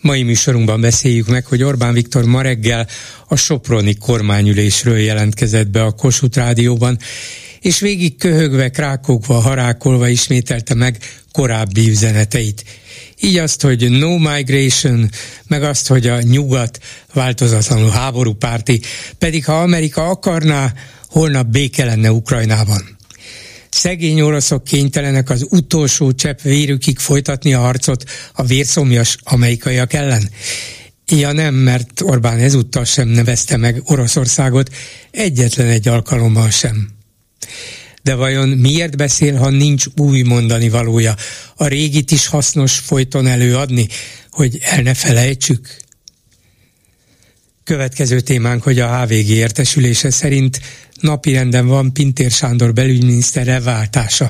Mai műsorunkban beszéljük meg, hogy Orbán Viktor ma reggel a Soproni kormányülésről jelentkezett be a Kossuth Rádióban, és végig köhögve, krákogva, harákolva ismételte meg korábbi üzeneteit. Így azt, hogy no migration, meg azt, hogy a nyugat változatlanul háborúpárti, pedig ha Amerika akarná, holnap béke lenne Ukrajnában. Szegény oroszok kénytelenek az utolsó csepp vérükig folytatni a harcot a vérszomjas amerikaiak ellen. Ja nem, mert Orbán ezúttal sem nevezte meg Oroszországot, egyetlen egy alkalommal sem. De vajon miért beszél, ha nincs új mondani valója? A régit is hasznos folyton előadni, hogy el ne felejtsük? Következő témánk, hogy a HVG értesülése szerint napirenden van Pintér Sándor belügyminiszter reváltása,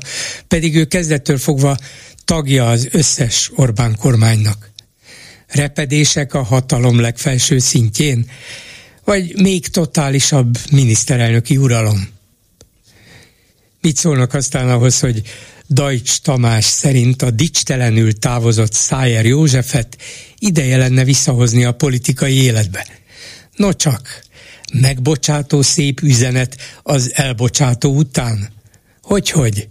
pedig ő kezdettől fogva tagja az összes Orbán kormánynak. Repedések a hatalom legfelső szintjén, vagy még totálisabb miniszterelnöki uralom? Mit szólnak aztán ahhoz, hogy Deutsch Tamás szerint a dicstelenül távozott Szájer Józsefet ideje lenne visszahozni a politikai életbe? No csak, megbocsátó szép üzenet az elbocsátó után? Hogyhogy?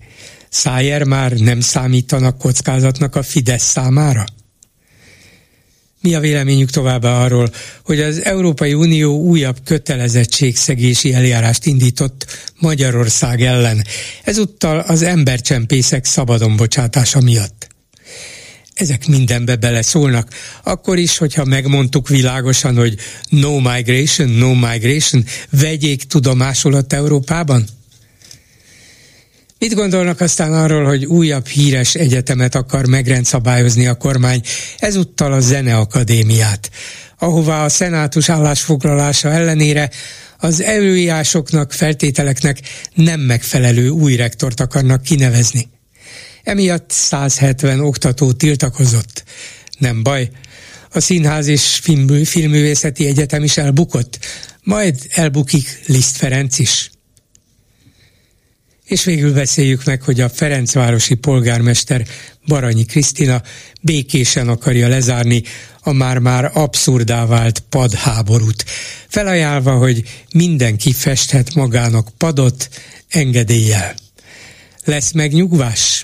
Szájer már nem számítanak kockázatnak a Fidesz számára? Mi a véleményük továbbá arról, hogy az Európai Unió újabb kötelezettségszegési eljárást indított Magyarország ellen, ezúttal az embercsempészek szabadon bocsátása miatt? Ezek mindenbe beleszólnak. Akkor is, hogyha megmondtuk világosan, hogy no migration, no migration, vegyék tudomásulat Európában? Mit gondolnak aztán arról, hogy újabb híres egyetemet akar megrendszabályozni a kormány, ezúttal a Zeneakadémiát, ahová a szenátus állásfoglalása ellenére az előírásoknak, feltételeknek nem megfelelő új rektort akarnak kinevezni. Emiatt 170 oktató tiltakozott. Nem baj, a Színház és Filmművészeti Egyetem is elbukott, majd elbukik Liszt Ferenc is. És végül beszéljük meg, hogy a Ferencvárosi polgármester Baranyi Krisztina békésen akarja lezárni a már-már abszurdá vált padháborút, felajánlva, hogy mindenki festhet magának padot engedéllyel. Lesz megnyugvás?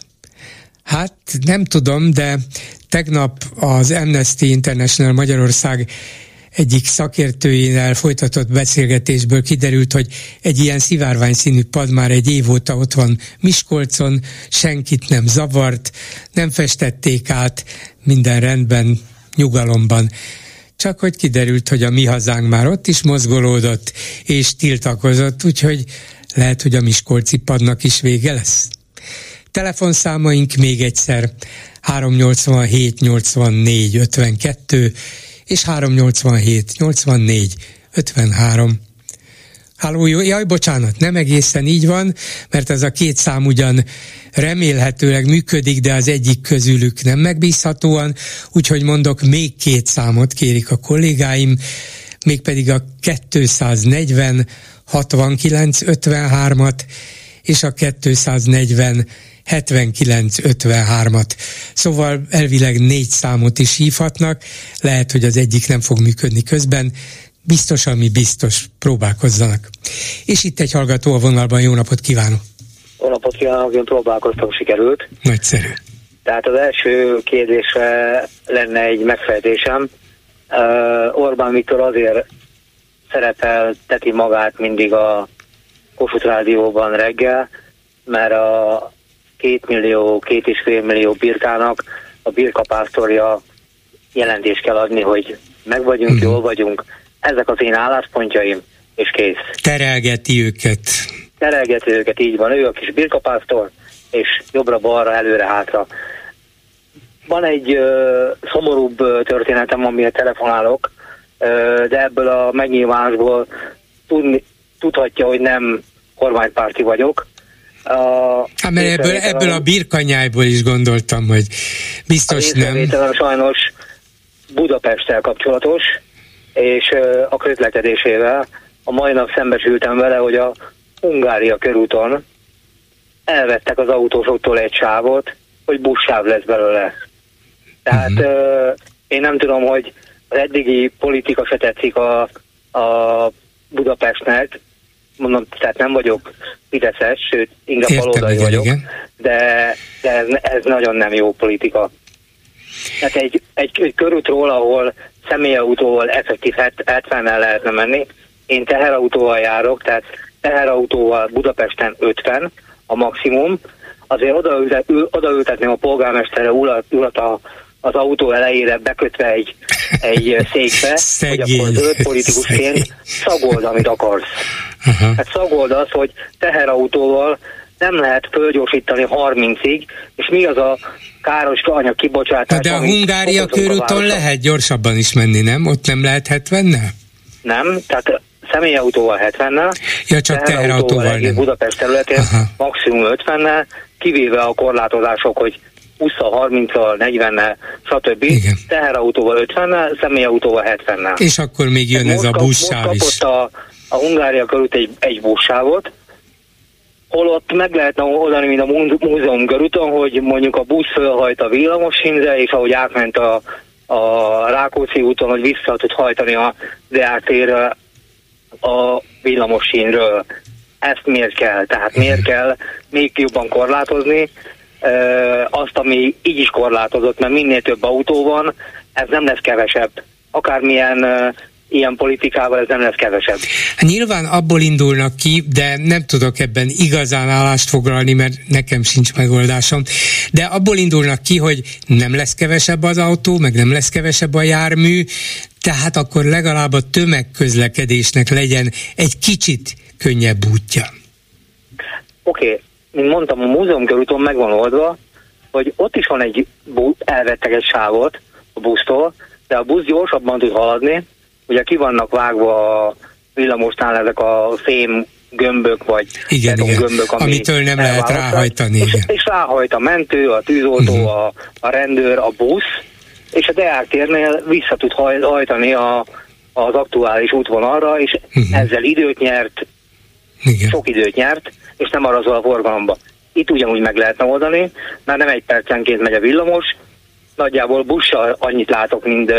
Hát nem tudom, de tegnap az Amnesty International Magyarország egyik szakértőjével folytatott beszélgetésből kiderült, hogy egy ilyen szivárványszínű pad már egy év óta ott van Miskolcon, senkit nem zavart, nem festették át, minden rendben, nyugalomban. Csak hogy kiderült, hogy a mi hazánk már ott is mozgolódott és tiltakozott, úgyhogy lehet, hogy a Miskolci padnak is vége lesz. Telefonszámaink még egyszer 387 84 52 és 387 84 53. Háló, jó, jaj, bocsánat, nem egészen így van, mert ez a két szám ugyan remélhetőleg működik, de az egyik közülük nem megbízhatóan, úgyhogy mondok, még két számot kérik a kollégáim, mégpedig a 240 69 53-at és a 240 7953-at. Szóval elvileg négy számot is hívhatnak, lehet, hogy az egyik nem fog működni közben, biztos, ami biztos, próbálkozzanak. És itt egy hallgató a vonalban, jó napot kívánok! Jó napot kívánok, én próbálkoztam, sikerült. Nagyszerű. Tehát az első kérdésre lenne egy megfejtésem. Uh, Orbán Viktor azért szerepelteti magát mindig a Kossuth Rádióban reggel, mert a két millió, két és fél millió birkának a birkapásztorja jelentést kell adni, hogy meg vagyunk, uh-huh. jól vagyunk. Ezek az én álláspontjaim, és kész. Terelgeti őket. Terelgeti őket, így van. Ő a kis birkapásztor, és jobbra-balra, előre-hátra. Van egy ö, szomorúbb történetem, amiért telefonálok, ö, de ebből a megnyilvánásból tudni, tudhatja, hogy nem kormánypárti vagyok. A hát mert ebből, ebből a birkanyájból is gondoltam, hogy biztos a nem. sajnos Budapesttel kapcsolatos, és a közlekedésével. A mai nap szembesültem vele, hogy a Hungária körúton elvettek az autósoktól egy sávot, hogy buszsáv lesz belőle. Tehát uh-huh. én nem tudom, hogy az eddigi politika se tetszik a, a Budapestnek, mondom, tehát nem vagyok Fideszes, sőt, inkább baloldali vagyok, igen. de, de ez, ez nagyon nem jó politika. Tehát egy, egy, egy körútról, ahol személyautóval effektív 70-nel lehetne menni, én teherautóval járok, tehát teherautóval Budapesten 50 a maximum, azért odaültet, odaültetném a polgármesterre urat, urat a, az autó elejére bekötve egy, egy székbe, Szegény. hogy akkor zöld politikusként szagold, amit akarsz. Uh-huh. Hát szagold az, hogy teherautóval nem lehet fölgyorsítani 30-ig, és mi az a káros anyag kibocsátás. De a Hungária körúton lehet gyorsabban is menni, nem? Ott nem lehet 70 -nel? Nem, tehát személyautóval 70-nel, ja, csak teherautóval nem. Budapest területén Aha. maximum 50-nel, kivéve a korlátozások, hogy 20 30-al, 40-nel, stb. Igen. Teherautóval 50-nel, személyautóval 70-nel. És akkor még jön ez, ez a buszsáv is. Most a, a Hungária körút egy, egy buszsávot, holott meg lehetne oldani, mint a múzeum körúton, hogy mondjuk a busz fölhajt a villamos sínre, és ahogy átment a, a Rákóczi úton, hogy vissza tud hajtani a térre a villamos sínről. Ezt miért kell? Tehát miért kell még jobban korlátozni azt, ami így is korlátozott, mert minél több autó van, ez nem lesz kevesebb. Akármilyen ilyen politikával ez nem lesz kevesebb. Nyilván abból indulnak ki, de nem tudok ebben igazán állást foglalni, mert nekem sincs megoldásom, de abból indulnak ki, hogy nem lesz kevesebb az autó, meg nem lesz kevesebb a jármű, tehát akkor legalább a tömegközlekedésnek legyen egy kicsit könnyebb útja. Oké, okay. Mint mondtam, a múzeum körúton meg van oldva, hogy ott is van egy busz, elvettek egy sávot a busztól, de a busz gyorsabban tud haladni, ugye ki vannak vágva a villamosnál ezek a fém gömbök, vagy igen, igen. gömbök, ami amitől nem lehet ráhajtani. És, és ráhajt a mentő, a tűzoltó, uh-huh. a, a rendőr, a busz, és a Deák térnél vissza tud hajtani a, az aktuális útvonalra, és uh-huh. ezzel időt nyert, igen. sok időt nyert, és nem arra a forgalomba. Itt ugyanúgy meg lehetne oldani, mert nem egy percenként megy a villamos, nagyjából busszal annyit látok, mint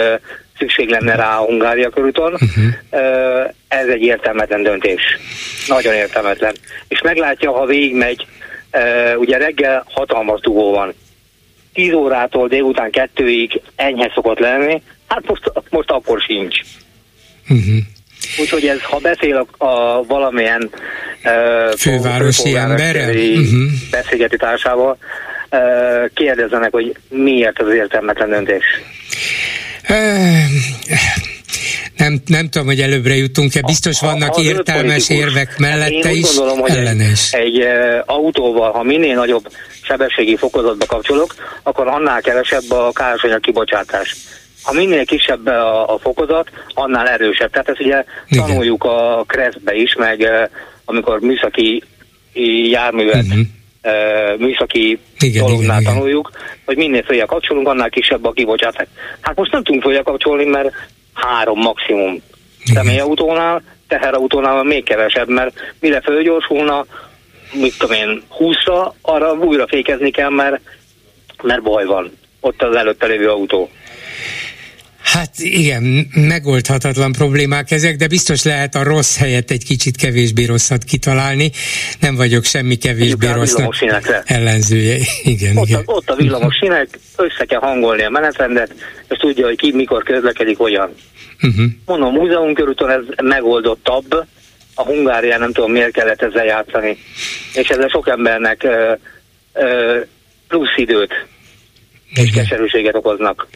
szükség lenne rá a Hungária körúton. Uh-huh. Ez egy értelmetlen döntés. Nagyon értelmetlen. És meglátja, ha végigmegy, ugye reggel hatalmas dugó van. 10 órától délután kettőig enyhe szokott lenni, hát most, most akkor sincs. Uh-huh. Úgyhogy ez, ha beszél a, a valamilyen uh, fővárosi emberrel uh-huh. beszélgeti társával, uh, kérdezzenek, hogy miért az értelmetlen döntés. Nem, nem tudom, hogy előbbre jutunk-e, biztos vannak értelmes érvek mellette is, gondolom, hogy ellene is. Egy, egy autóval, ha minél nagyobb sebességi fokozatba kapcsolok, akkor annál kevesebb a károsanyag kibocsátás. Ha minél kisebb a, a fokozat, annál erősebb. Tehát ezt ugye Igen. tanuljuk a kreszbe is, meg amikor műszaki járművet uh-huh műszaki igen, dolognál igen, tanuljuk, igen. hogy minél följebb kapcsolunk, annál kisebb a kibocsátás. Hát most nem tudunk följebb kapcsolni, mert három maximum személyautónál, teherautónál még kevesebb, mert mire fölgyorsulna, mit tudom én, 20-ra, arra újra fékezni kell, mert, mert baj van. Ott az előtte lévő autó. Hát igen, megoldhatatlan problémák ezek, de biztos lehet a rossz helyet egy kicsit kevésbé rosszat kitalálni. Nem vagyok semmi kevésbé rossznak ellenzője. Igen, ott, igen. A, ott a villamos sinek, össze kell hangolni a menetrendet, és tudja, hogy ki mikor közlekedik, hogyan. Uh-huh. Mondom, a múzeum körúton ez megoldottabb, a Hungária nem tudom miért kellett ezzel játszani. És ezzel sok embernek ö, ö, plusz időt és keserűséget okoznak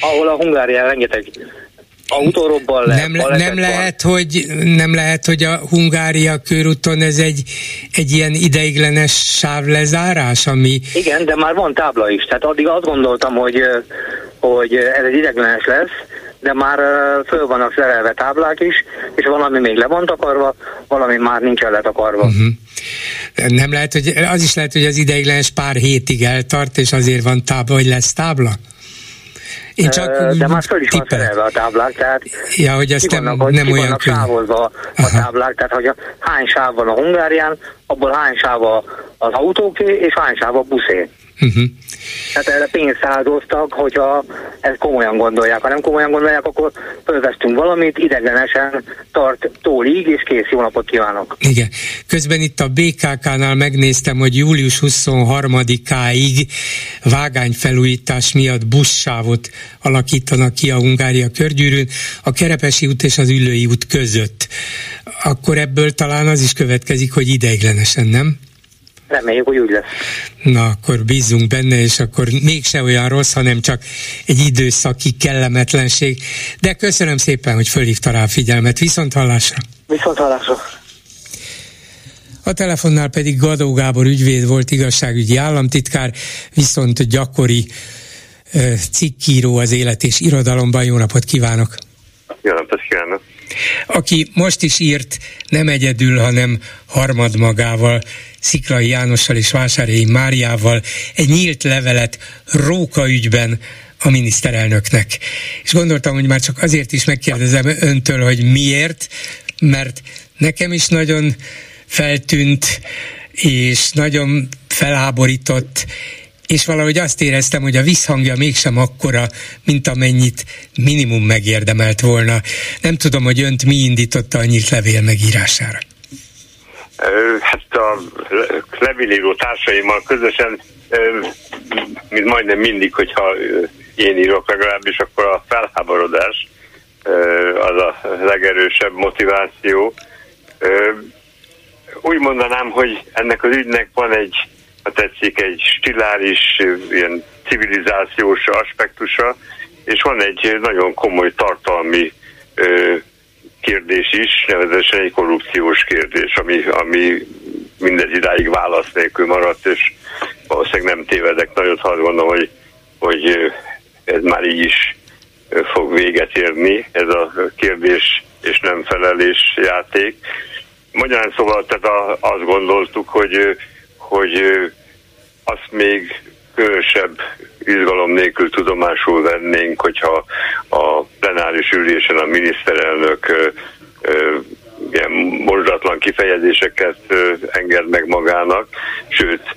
ahol a Hungária rengeteg autórobban lehet. Nem, nem lehet, hogy, nem lehet, hogy a Hungária körúton ez egy, egy ilyen ideiglenes sávlezárás, ami... Igen, de már van tábla is, tehát addig azt gondoltam, hogy, hogy ez egy ideiglenes lesz, de már föl vannak szerelve táblák is, és valami még le van takarva, valami már nincs letakarva. Uh-huh. Nem lehet, hogy az is lehet, hogy az ideiglenes pár hétig eltart, és azért van tábla, hogy lesz tábla? Én csak De már föl is van szerelve a táblák, tehát ja, hogy ezt nem, vannak, nem olyan könnyű. sávozva a táblák, tehát hogy a, hány sáv van a Hungárián, abból hány sáv az autóké, és hány sáv a buszé. Uh-huh. Tehát erre pénzt áldoztak, hogyha ezt komolyan gondolják. Ha nem komolyan gondolják, akkor fölvesztünk valamit, ideglenesen tart tólig, és kész, jó napot kívánok. Igen. Közben itt a BKK-nál megnéztem, hogy július 23-áig vágányfelújítás miatt buszsávot alakítanak ki a Hungária körgyűrűn, a Kerepesi út és az Ülői út között. Akkor ebből talán az is következik, hogy ideiglenesen, nem? Reméljük, hogy úgy lesz. Na, akkor bízunk benne, és akkor mégse olyan rossz, hanem csak egy időszaki kellemetlenség. De köszönöm szépen, hogy fölhívta rá a figyelmet. Viszont hallásra! Viszont hallásra! A telefonnál pedig Gadó Gábor ügyvéd volt igazságügyi államtitkár, viszont gyakori cikkíró az élet és irodalomban. Jó napot kívánok! Jó napot kívánok! Aki most is írt, nem egyedül, hanem harmad magával Sziklai Jánossal és Vásárhelyi Máriával egy nyílt levelet Róka ügyben a miniszterelnöknek. És gondoltam, hogy már csak azért is megkérdezem öntől, hogy miért, mert nekem is nagyon feltűnt, és nagyon felháborított, és valahogy azt éreztem, hogy a visszhangja mégsem akkora, mint amennyit minimum megérdemelt volna. Nem tudom, hogy önt mi indította a nyílt levél megírására. Hát a levélíró társaimmal közösen, mint majdnem mindig, hogyha én írok legalábbis, akkor a felháborodás az a legerősebb motiváció. Úgy mondanám, hogy ennek az ügynek van egy, ha tetszik, egy stiláris, ilyen civilizációs aspektusa, és van egy nagyon komoly tartalmi kérdés is, nevezetesen egy korrupciós kérdés, ami, ami mindez idáig válasz nélkül maradt, és valószínűleg nem tévedek nagyot, ha gondolom, hogy, hogy ez már így is fog véget érni, ez a kérdés és nem felelés játék. Magyarán szóval tehát azt gondoltuk, hogy, hogy azt még különösebb izgalom nélkül tudomásul vennénk, hogyha a plenáris ülésen a miniszterelnök ilyen mozdatlan kifejezéseket enged meg magának, sőt,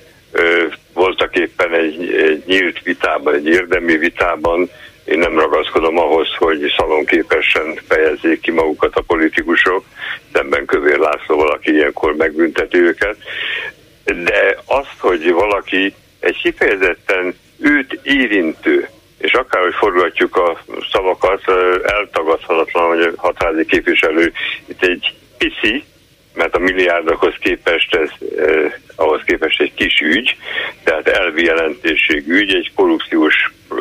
voltak éppen egy, egy nyílt vitában, egy érdemi vitában, én nem ragaszkodom ahhoz, hogy szalonképesen fejezzék ki magukat a politikusok, szemben Kövér László valaki ilyenkor megbünteti őket, de azt, hogy valaki egy kifejezetten őt érintő, és akárhogy forgatjuk a szavakat, eltagadhatatlan, hogy a hatházi képviselő itt egy pici, mert a milliárdokhoz képest ez eh, ahhoz képest egy kis ügy, tehát elvi jelentőségű ügy, egy korrupciós eh,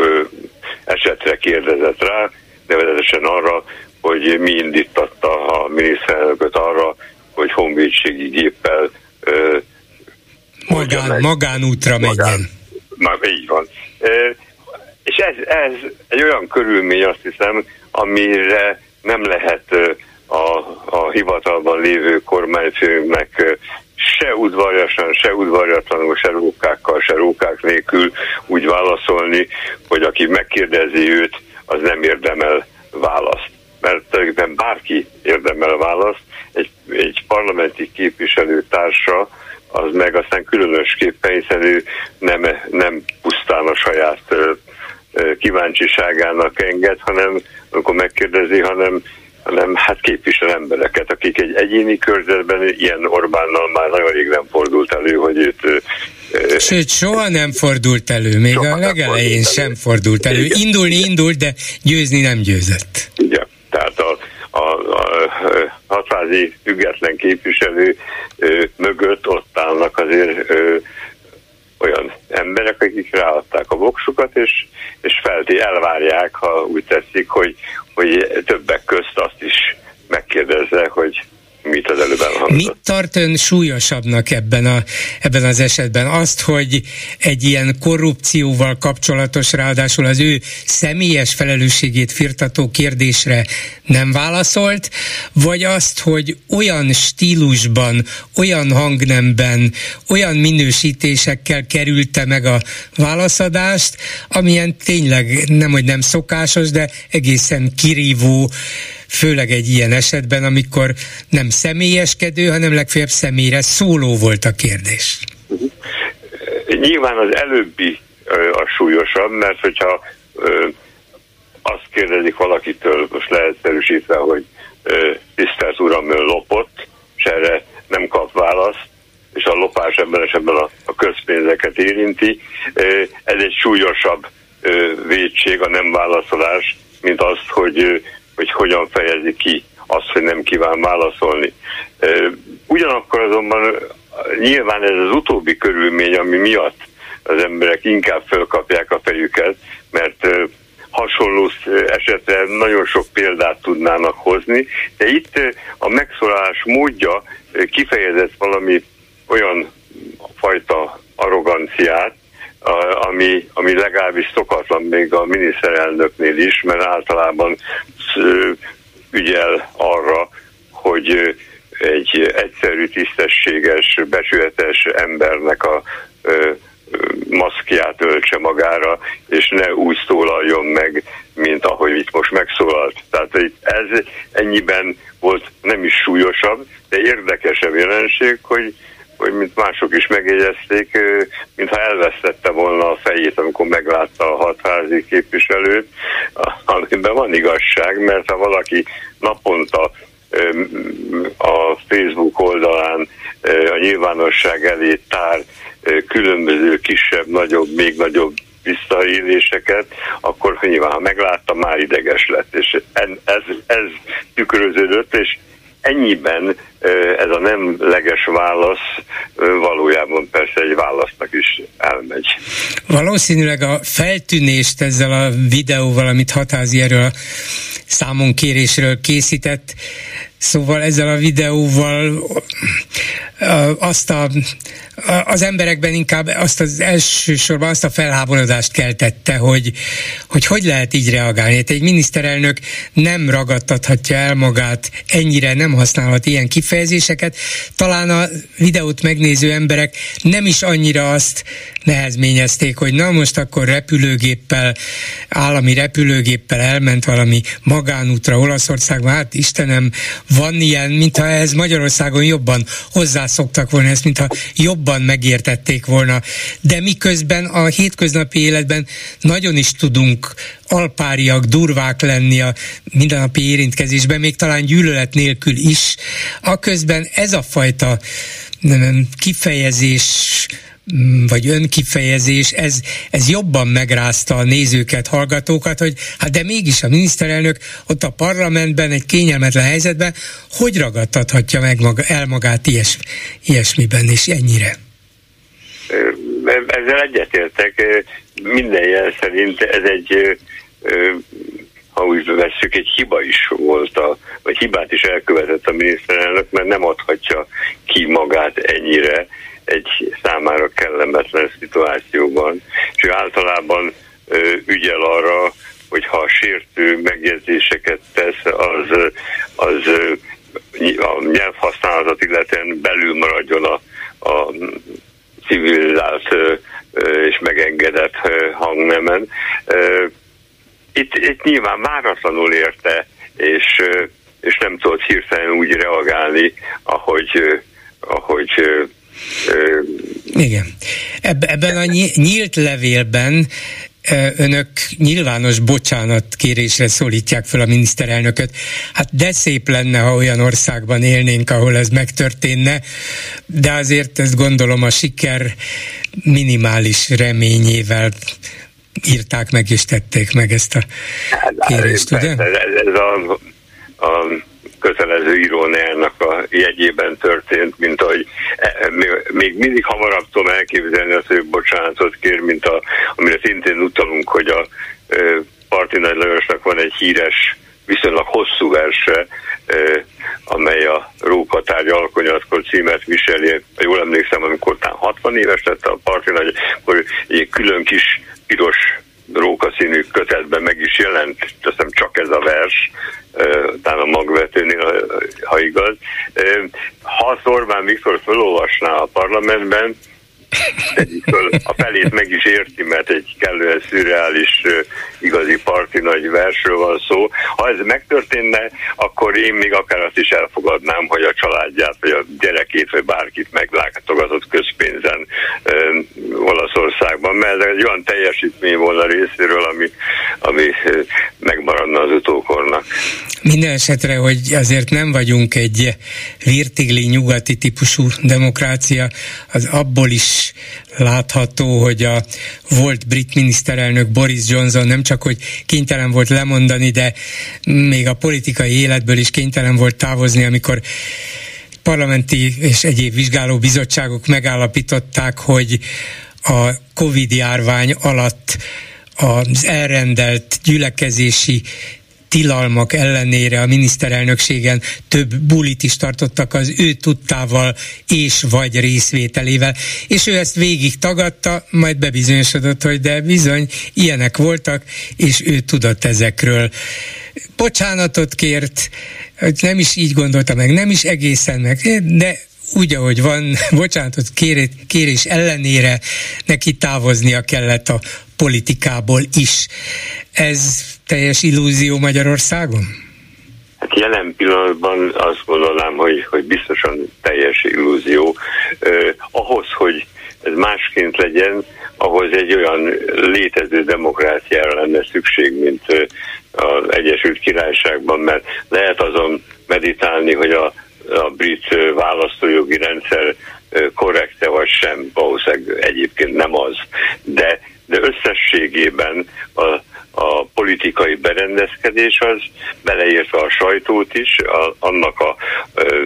esetre kérdezett rá, nevezetesen arra, hogy mi indítatta a miniszterelnököt arra, hogy honvédségi géppel eh, Magán, magánútra menjen. Magán, így van. E, és ez, ez egy olyan körülmény, azt hiszem, amire nem lehet a, a hivatalban lévő kormányfőnek se udvarjasan, se udvarjatlanul, se rókákkal, se rókák nélkül úgy válaszolni, hogy aki megkérdezi őt, az nem érdemel választ. Mert tulajdonképpen bárki érdemel választ, egy, egy parlamenti képviselő társa, az meg aztán különösképpen, hiszen ő nem, nem pusztán a saját kíváncsiságának enged, hanem amikor megkérdezi, hanem hanem hát képvisel embereket, akik egy egyéni körzetben ilyen Orbánnal már nagyon rég nem fordult elő, hogy őt Sőt, soha nem fordult elő, még soha a legelején fordult sem fordult elő. Igen. Indulni indult, de győzni nem győzött. Igen, tehát a, a, a hatvázi független képviselő ö, mögött ott állnak azért ö, olyan emberek, akik ráadták a voksukat, és, és felté elvárják, ha úgy tetszik, hogy, hogy többek közt azt is megkérdezze, hogy mit az előbb elhangzott. Mit tart ön súlyosabbnak ebben, a, ebben az esetben? Azt, hogy egy ilyen korrupcióval kapcsolatos, ráadásul az ő személyes felelősségét firtató kérdésre nem válaszolt, vagy azt, hogy olyan stílusban, olyan hangnemben, olyan minősítésekkel kerülte meg a válaszadást, amilyen tényleg nem, hogy nem szokásos, de egészen kirívó, főleg egy ilyen esetben, amikor nem személyeskedő, hanem legfeljebb személyre szóló volt a kérdés. Nyilván az előbbi a súlyosabb, mert hogyha azt kérdezik valakitől, most lehetszerűsítve, hogy tisztelt uram ön lopott, és erre nem kap választ, és a lopás ebben esetben a, a közpénzeket érinti. Ez egy súlyosabb védség, a nem válaszolás, mint az, hogy, hogy hogyan fejezi ki azt, hogy nem kíván válaszolni. Ugyanakkor azonban nyilván ez az utóbbi körülmény, ami miatt az emberek inkább fölkapják a fejüket, mert hasonló esetre nagyon sok példát tudnának hozni, de itt a megszólás módja kifejezett valami olyan fajta arroganciát, ami, ami legalábbis szokatlan még a miniszterelnöknél is, mert általában ügyel arra, hogy egy egyszerű, tisztességes, becsületes embernek a maszkját öltse magára, és ne úgy szólaljon meg, mint ahogy itt most megszólalt. Tehát ez ennyiben volt nem is súlyosabb, de érdekesebb jelenség, hogy hogy mint mások is megjegyezték, mintha elvesztette volna a fejét, amikor meglátta a hatházi képviselőt, amiben van igazság, mert ha valaki naponta a Facebook oldalán a nyilvánosság elé tár különböző kisebb, nagyobb, még nagyobb visszaéléseket, akkor nyilván, ha meglátta, már ideges lett, és ez, ez tükröződött, és ennyiben ez a nemleges válasz valójában persze egy válasznak is elmegy. Valószínűleg a feltűnést ezzel a videóval, amit Hatázi erről a számon kérésről készített, Szóval ezzel a videóval azt a, az emberekben inkább azt az elsősorban azt a felháborodást keltette, hogy, hogy hogy lehet így reagálni. Hát egy miniszterelnök nem ragadtathatja el magát, ennyire nem használhat ilyen kifejezéseket. Talán a videót megnéző emberek nem is annyira azt nehezményezték, hogy na most akkor repülőgéppel, állami repülőgéppel elment valami magánútra Olaszországban, hát Istenem, van ilyen, mintha ez Magyarországon jobban hozzászoktak volna ezt, mintha jobban megértették volna. De miközben a hétköznapi életben nagyon is tudunk alpáriak, durvák lenni a mindennapi érintkezésben, még talán gyűlölet nélkül is. A közben ez a fajta kifejezés vagy önkifejezés, ez, ez jobban megrázta a nézőket, hallgatókat, hogy hát de mégis a miniszterelnök ott a parlamentben egy kényelmetlen helyzetben, hogy ragadtathatja meg maga, el magát ilyes, ilyesmiben és ennyire? Ezzel egyetértek. Minden jel szerint ez egy ha úgy vesszük, egy hiba is volt, a, vagy hibát is elkövetett a miniszterelnök, mert nem adhatja ki magát ennyire, egy számára kellemetlen szituációban, és ő általában ö, ügyel arra, hogy ha sértő megjegyzéseket tesz, az, az a nyelvhasználatot illetően belül maradjon a, a civilizált és megengedett hangnemen. Itt, itt nyilván váratlanul érte, és, és nem tudott hirtelen úgy reagálni, ahogy, ahogy igen. Ebben a nyílt levélben önök nyilvános bocsánat kérésre szólítják fel a miniszterelnököt. Hát de szép lenne, ha olyan országban élnénk, ahol ez megtörténne, de azért ezt gondolom a siker minimális reményével írták meg és tették meg ezt a hát, kérést, ugye? Ez, ez a, a kötelező írónélnak a jegyében történt, mint hogy e, még mindig hamarabb tudom elképzelni azt, hogy bocsánatot kér, mint a, amire szintén utalunk, hogy a Parti Nagy Lajosnak van egy híres, viszonylag hosszú verse, amely a Rókatárgy alkonyatkor címet viseli. Jól emlékszem, amikor talán 60 éves lett a parti nagy, akkor egy külön kis piros rókaszínű kötetben meg is jelent, azt csak ez a vers, talán a magvetőnél, ha igaz. Ha Orbán Viktor felolvasná a parlamentben, a felét meg is érti, mert egy kellően szürreális, igazi parti nagy versről van szó. Ha ez megtörténne, akkor én még akár azt is elfogadnám, hogy a családját, vagy a gyerekét, vagy bárkit meglátogatott közpénzen Olaszországban, mert ez egy olyan teljesítmény volna részéről, ami, ami megmaradna az utókornak. Minden esetre, hogy azért nem vagyunk egy virtigli nyugati típusú demokrácia, az abból is látható, hogy a volt brit miniszterelnök Boris Johnson nem csak, hogy kénytelen volt lemondani, de még a politikai életből is kénytelen volt távozni, amikor parlamenti és egyéb vizsgáló bizottságok megállapították, hogy a Covid járvány alatt az elrendelt gyülekezési tilalmak ellenére a miniszterelnökségen több bulit is tartottak az ő tudtával és vagy részvételével, és ő ezt végig tagadta, majd bebizonyosodott, hogy de bizony ilyenek voltak, és ő tudott ezekről. Bocsánatot kért, nem is így gondolta meg, nem is egészen meg, de úgy, ahogy van, bocsánatot kérés ellenére neki távoznia kellett a politikából is. Ez teljes illúzió Magyarországon? Hát jelen pillanatban azt gondolnám, hogy, hogy biztosan teljes illúzió. Eh, ahhoz, hogy ez másként legyen, ahhoz egy olyan létező demokráciára lenne szükség, mint az Egyesült Királyságban, mert lehet azon meditálni, hogy a, a brit választójogi rendszer korrekte vagy sem, valószínűleg egyébként nem az, de, de összességében a, a politikai berendezkedés az, beleértve a sajtót is, a, annak a ö,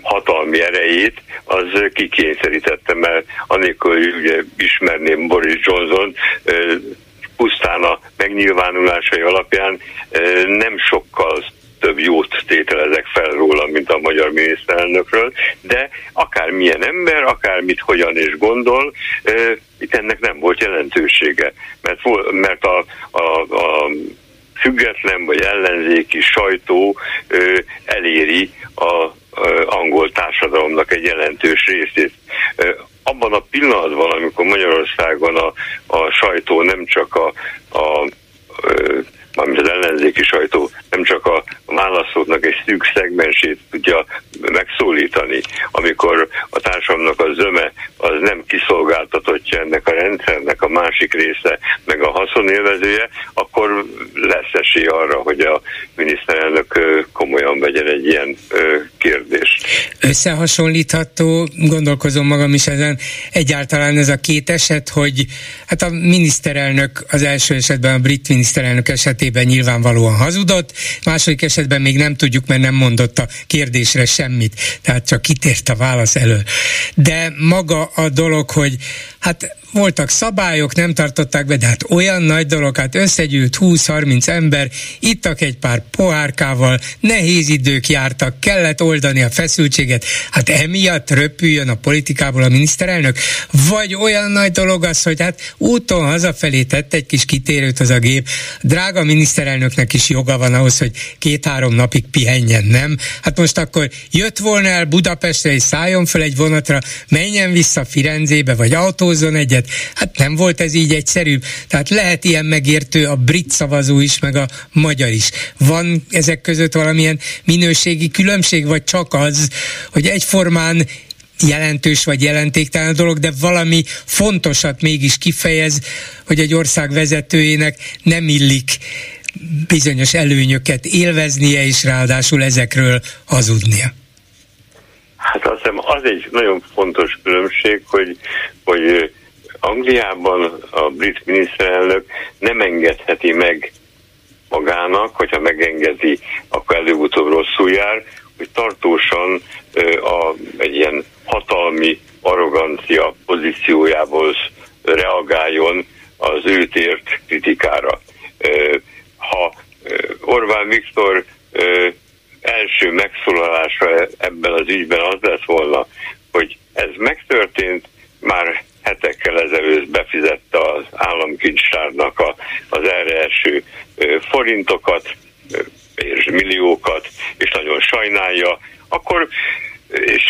hatalmi erejét, az kikényszerítette, mert anélkül, hogy ugye ismerném Boris Johnson, pusztán a megnyilvánulásai alapján nem sokkal több jót tételezek fel róla, mint a magyar miniszterelnökről, de akár milyen ember, akár mit hogyan és gondol, itt ennek nem volt jelentősége, mert, mert a, a, a független vagy ellenzéki sajtó eléri a angol társadalomnak egy jelentős részét. Abban a pillanatban, amikor Magyarországon a, a sajtó nem csak a, a mármint az ellenzéki sajtó nem csak a választóknak egy szűk szegmensét tudja megszólítani, amikor a társadalomnak a zöme az nem kiszolgáltatottja ennek a rendszernek a másik része, meg a haszonélvezője, akkor lesz esély arra, hogy a miniszterelnök komolyan vegyen egy ilyen kérdést. Összehasonlítható, gondolkozom magam is ezen, egyáltalán ez a két eset, hogy hát a miniszterelnök az első esetben a brit miniszterelnök esetében nyilvánvalóan hazudott, második esetben még nem tudjuk, mert nem mondott a kérdésre semmit, tehát csak kitért a válasz elől. De maga a dolog, hogy hát voltak szabályok, nem tartották be, de hát olyan nagy dolog, hát összegyűlt 20-30 ember, ittak egy pár pohárkával, nehéz idők jártak, kellett oldani a feszültséget, hát emiatt röpüljön a politikából a miniszterelnök, vagy olyan nagy dolog az, hogy hát úton hazafelé tett egy kis kitérőt az a gép, drága miniszterelnöknek is joga van ahhoz, hogy két-három napig pihenjen, nem? Hát most akkor jött volna el Budapestre és szálljon fel egy vonatra, menjen vissza Firenzébe, vagy autózzon egyet. Hát nem volt ez így egyszerű. Tehát lehet ilyen megértő a brit szavazó is, meg a magyar is. Van ezek között valamilyen minőségi különbség, vagy csak az, hogy egyformán jelentős vagy jelentéktelen a dolog, de valami fontosat mégis kifejez, hogy egy ország vezetőjének nem illik bizonyos előnyöket élveznie, és ráadásul ezekről hazudnia. Hát azt hiszem az egy nagyon fontos különbség, hogy, hogy Angliában a brit miniszterelnök nem engedheti meg magának, hogyha megengedi, akkor előbb-utóbb rosszul jár, hogy tartósan a, egy ilyen hatalmi arrogancia pozíciójából reagáljon az őt ért kritikára. Ha Orbán Viktor első megszólalása ebben az ügyben az lett volna, hogy ez megtörtént, már hetekkel ezelőtt befizette az államkincstárnak a, az erre eső forintokat, és milliókat, és nagyon sajnálja, akkor és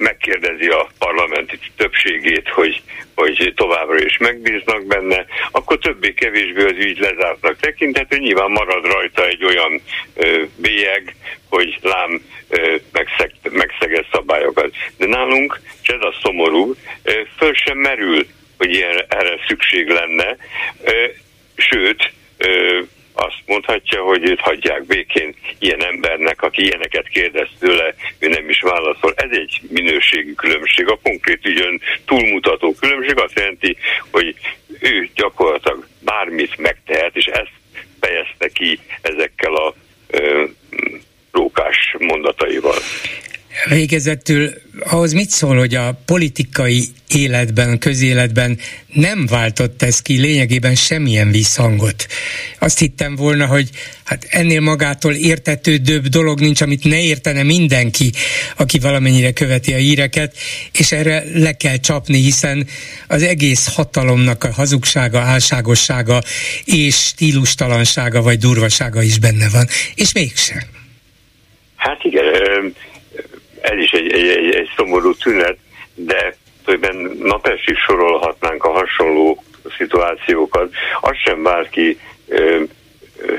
megkérdezi a parlamenti többségét, hogy, hogy továbbra is megbíznak benne, akkor többé-kevésbé az ügy lezártnak tekinthető, nyilván marad rajta egy olyan ö, bélyeg, hogy lám ö, megszeg, megszegett szabályokat. De nálunk, és ez a szomorú, ö, föl sem merül, hogy ilyen, erre szükség lenne, ö, sőt, ö, azt mondhatja, hogy őt hagyják békén ilyen embernek, aki ilyeneket kérdez tőle, ő nem is válaszol. Ez egy minőségi különbség. A konkrét ügyön túlmutató különbség azt jelenti, hogy ő gyakorlatilag bármit megtehet, és ezt fejezte ki ezekkel a ö, rókás mondataival. Végezetül ahhoz mit szól, hogy a politikai életben, közéletben nem váltott ez ki lényegében semmilyen visszhangot. Azt hittem volna, hogy hát ennél magától értetődőbb dolog nincs, amit ne értene mindenki, aki valamennyire követi a híreket, és erre le kell csapni, hiszen az egész hatalomnak a hazugsága, álságossága és stílustalansága vagy durvasága is benne van, és mégsem. Hát igen, ez is egy, egy, egy, egy szomorú tünet, de tulajdonképpen napestig sorolhatnánk a hasonló szituációkat. Az sem vált ki ö, ö,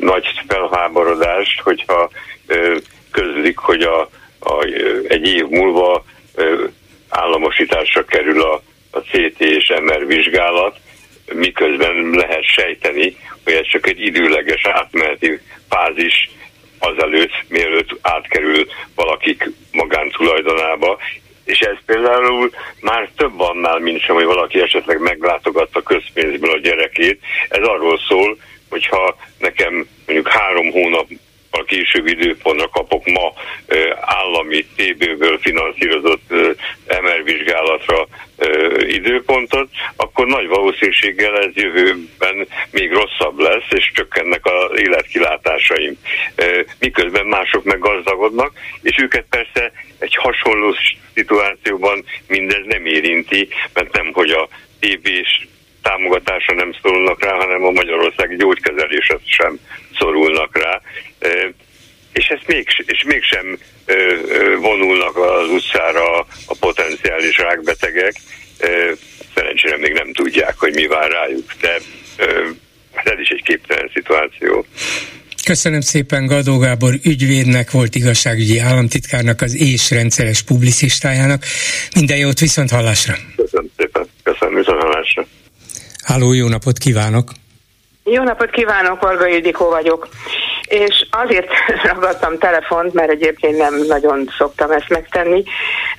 nagy felháborodást, hogyha ö, közlik, hogy a, a, egy év múlva ö, államosításra kerül a, a CT és MR vizsgálat, miközben lehet sejteni, hogy ez csak egy időleges átmeneti fázis, azelőtt, mielőtt átkerül valakik magántulajdonába, és ez például már több annál, mint sem, hogy valaki esetleg meglátogatta közpénzből a gyerekét. Ez arról szól, hogyha nekem mondjuk három hónap a később időpontra kapok ma állami TB-ből finanszírozott MR vizsgálatra időpontot, akkor nagy valószínűséggel ez jövőben még rosszabb lesz, és csökkennek az életkilátásaim. Miközben mások meg gazdagodnak, és őket persze egy hasonló szituációban mindez nem érinti, mert nem, hogy a TB-s támogatásra nem szorulnak rá, hanem a magyarországi gyógykezelésre sem szorulnak rá. És, ezt még, és mégsem vonulnak az utcára a potenciális rákbetegek. Szerencsére még nem tudják, hogy mi vár rájuk, de hát ez is egy képtelen szituáció. Köszönöm szépen Gadó Gábor ügyvédnek, volt igazságügyi államtitkárnak, az és rendszeres publicistájának. Minden jót, viszont hallásra! Köszönöm szépen, köszönöm, viszont hallásra! Háló, jó napot kívánok! Jó napot kívánok, Varga Ildikó vagyok. És azért ragadtam telefont, mert egyébként nem nagyon szoktam ezt megtenni.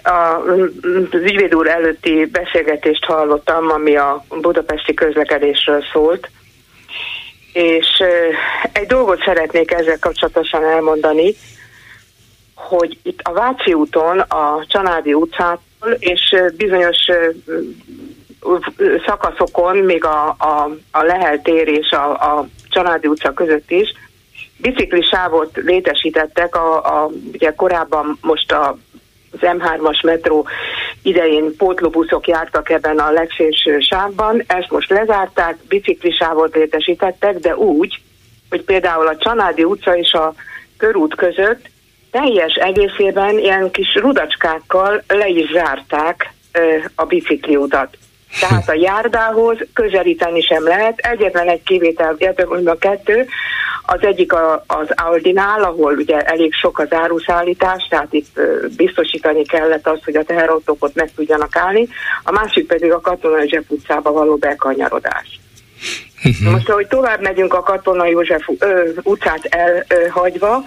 Az ügyvéd úr előtti beszélgetést hallottam, ami a budapesti közlekedésről szólt. És egy dolgot szeretnék ezzel kapcsolatosan elmondani, hogy itt a Váci úton, a Csanádi utcától és bizonyos szakaszokon, még a, a, a Lehel tér és a, a Csanádi utca között is bicikli sávot létesítettek, a, a, ugye korábban most a az M3-as metró idején pótlóbuszok jártak ebben a legszélső sávban, ezt most lezárták, biciklisávot létesítettek, de úgy, hogy például a Csanádi utca és a körút között teljes egészében ilyen kis rudacskákkal le is zárták a bicikliutat. Tehát a járdához közelíteni sem lehet. Egyetlen egy kivétel, a kettő, az egyik a, az Aldinál, ahol ugye elég sok az áruszállítás, tehát itt biztosítani kellett azt, hogy a teherautók ott meg tudjanak állni, a másik pedig a Katona József utcába való bekanyarodás. Uh-huh. Most, ahogy tovább megyünk a Katona József ö, utcát elhagyva,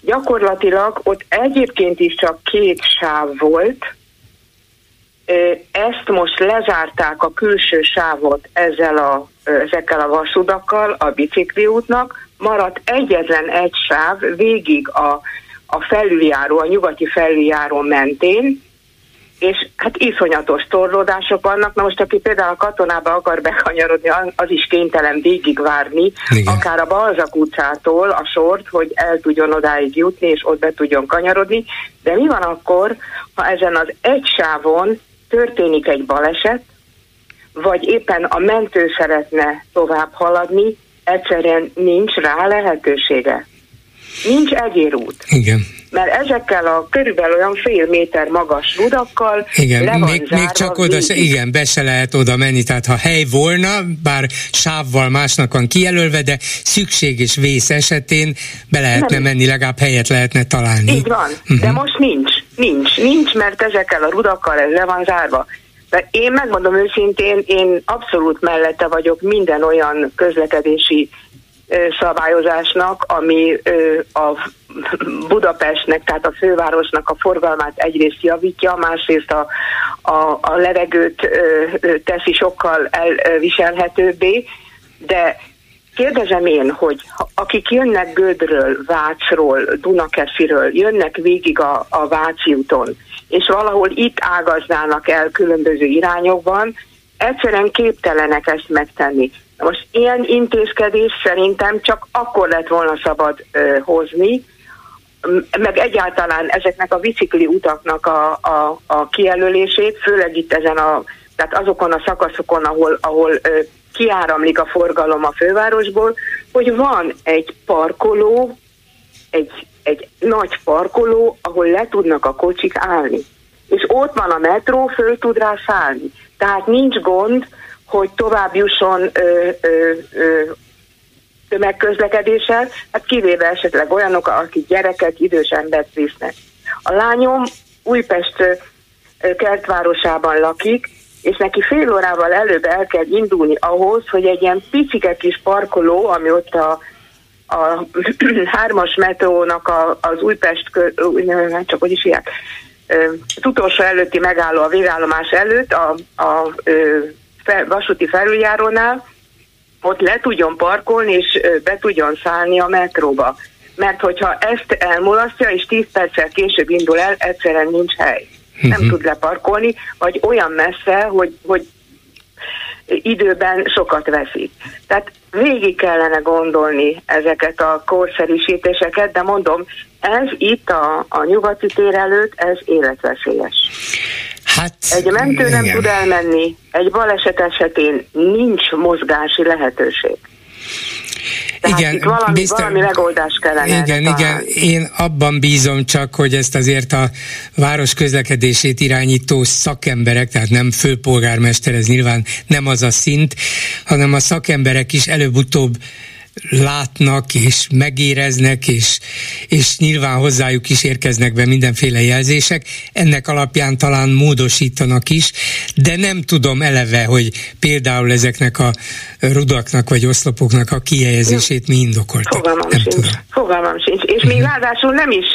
gyakorlatilag ott egyébként is csak két sáv volt, ezt most lezárták a külső sávot ezzel a, ezekkel a vasudakkal a bicikliútnak, maradt egyetlen egy sáv végig a, a felüljáró, a nyugati felüljáró mentén, és hát iszonyatos torlódások vannak. Na most, aki például a katonába akar bekanyarodni, az is kénytelen végigvárni, Igen. akár a Balzak utcától a sort, hogy el tudjon odáig jutni, és ott be tudjon kanyarodni. De mi van akkor, ha ezen az egy sávon történik egy baleset, vagy éppen a mentő szeretne tovább haladni, egyszerűen nincs rá lehetősége. Nincs egérút. Igen. Mert ezekkel a körülbelül olyan fél méter magas rudakkal igen, le van még, még csak oda, se, igen, be se lehet oda menni, tehát ha hely volna, bár sávval másnak van kijelölve, de szükség és vész esetén be lehetne Nem. menni, legalább helyet lehetne találni. Így van, uh-huh. de most nincs, nincs, nincs, mert ezekkel a rudakkal ez le van zárva. De én megmondom őszintén, én abszolút mellette vagyok minden olyan közlekedési szabályozásnak, ami a Budapestnek, tehát a fővárosnak a forgalmát egyrészt javítja, másrészt a, a, a levegőt teszi sokkal elviselhetőbbé, de kérdezem én, hogy akik jönnek Gödről, Vácról, Dunakesziről, jönnek végig a, a Váci úton, és valahol itt ágaznának el különböző irányokban, egyszerűen képtelenek ezt megtenni. Most ilyen intézkedés szerintem csak akkor lett volna szabad ö, hozni, meg egyáltalán ezeknek a bicikli utaknak a, a, a kijelölését, főleg itt ezen a, tehát azokon a szakaszokon, ahol, ahol ö, kiáramlik a forgalom a fővárosból, hogy van egy parkoló, egy, egy nagy parkoló, ahol le tudnak a kocsik állni. És ott van a metró, föl tud rá szállni. Tehát nincs gond, hogy tovább jusson ö, ö, ö, tömegközlekedéssel, hát kivéve esetleg olyanok, akik gyereket, idős embert visznek. A lányom Újpest kertvárosában lakik, és neki fél órával előbb el kell indulni ahhoz, hogy egy ilyen picike kis parkoló, ami ott a, a hármas metrónak a, az Újpest, nem csak hogy is ilyen, az utolsó előtti megálló, a végállomás előtt, a, a, a fel, vasúti felüljárónál, ott le tudjon parkolni, és be tudjon szállni a metróba. Mert hogyha ezt elmulasztja, és 10 perccel később indul el, egyszerűen nincs hely. Uh-huh. Nem mhm. tud leparkolni, vagy olyan messze, hogy, hogy időben sokat veszik. Tehát végig kellene gondolni ezeket a korszerűsítéseket, de mondom, ez itt a, a nyugati tér előtt, ez életveszélyes. Hát, egy mentő nem igen. tud elmenni, egy baleset esetén nincs mozgási lehetőség. Tehát igen, itt valami, biztos, valami megoldás kellene. Igen, igen, én abban bízom csak, hogy ezt azért a város közlekedését irányító szakemberek, tehát nem főpolgármester, ez nyilván nem az a szint, hanem a szakemberek is előbb-utóbb látnak és megéreznek, és, és nyilván hozzájuk is érkeznek be mindenféle jelzések, ennek alapján talán módosítanak is, de nem tudom eleve, hogy például ezeknek a rudaknak vagy oszlopoknak a kihelyezését mi indokoltak. Fogalmam nem sincs. Tudom. Fogalmam sincs. És még uh-huh. ráadásul nem is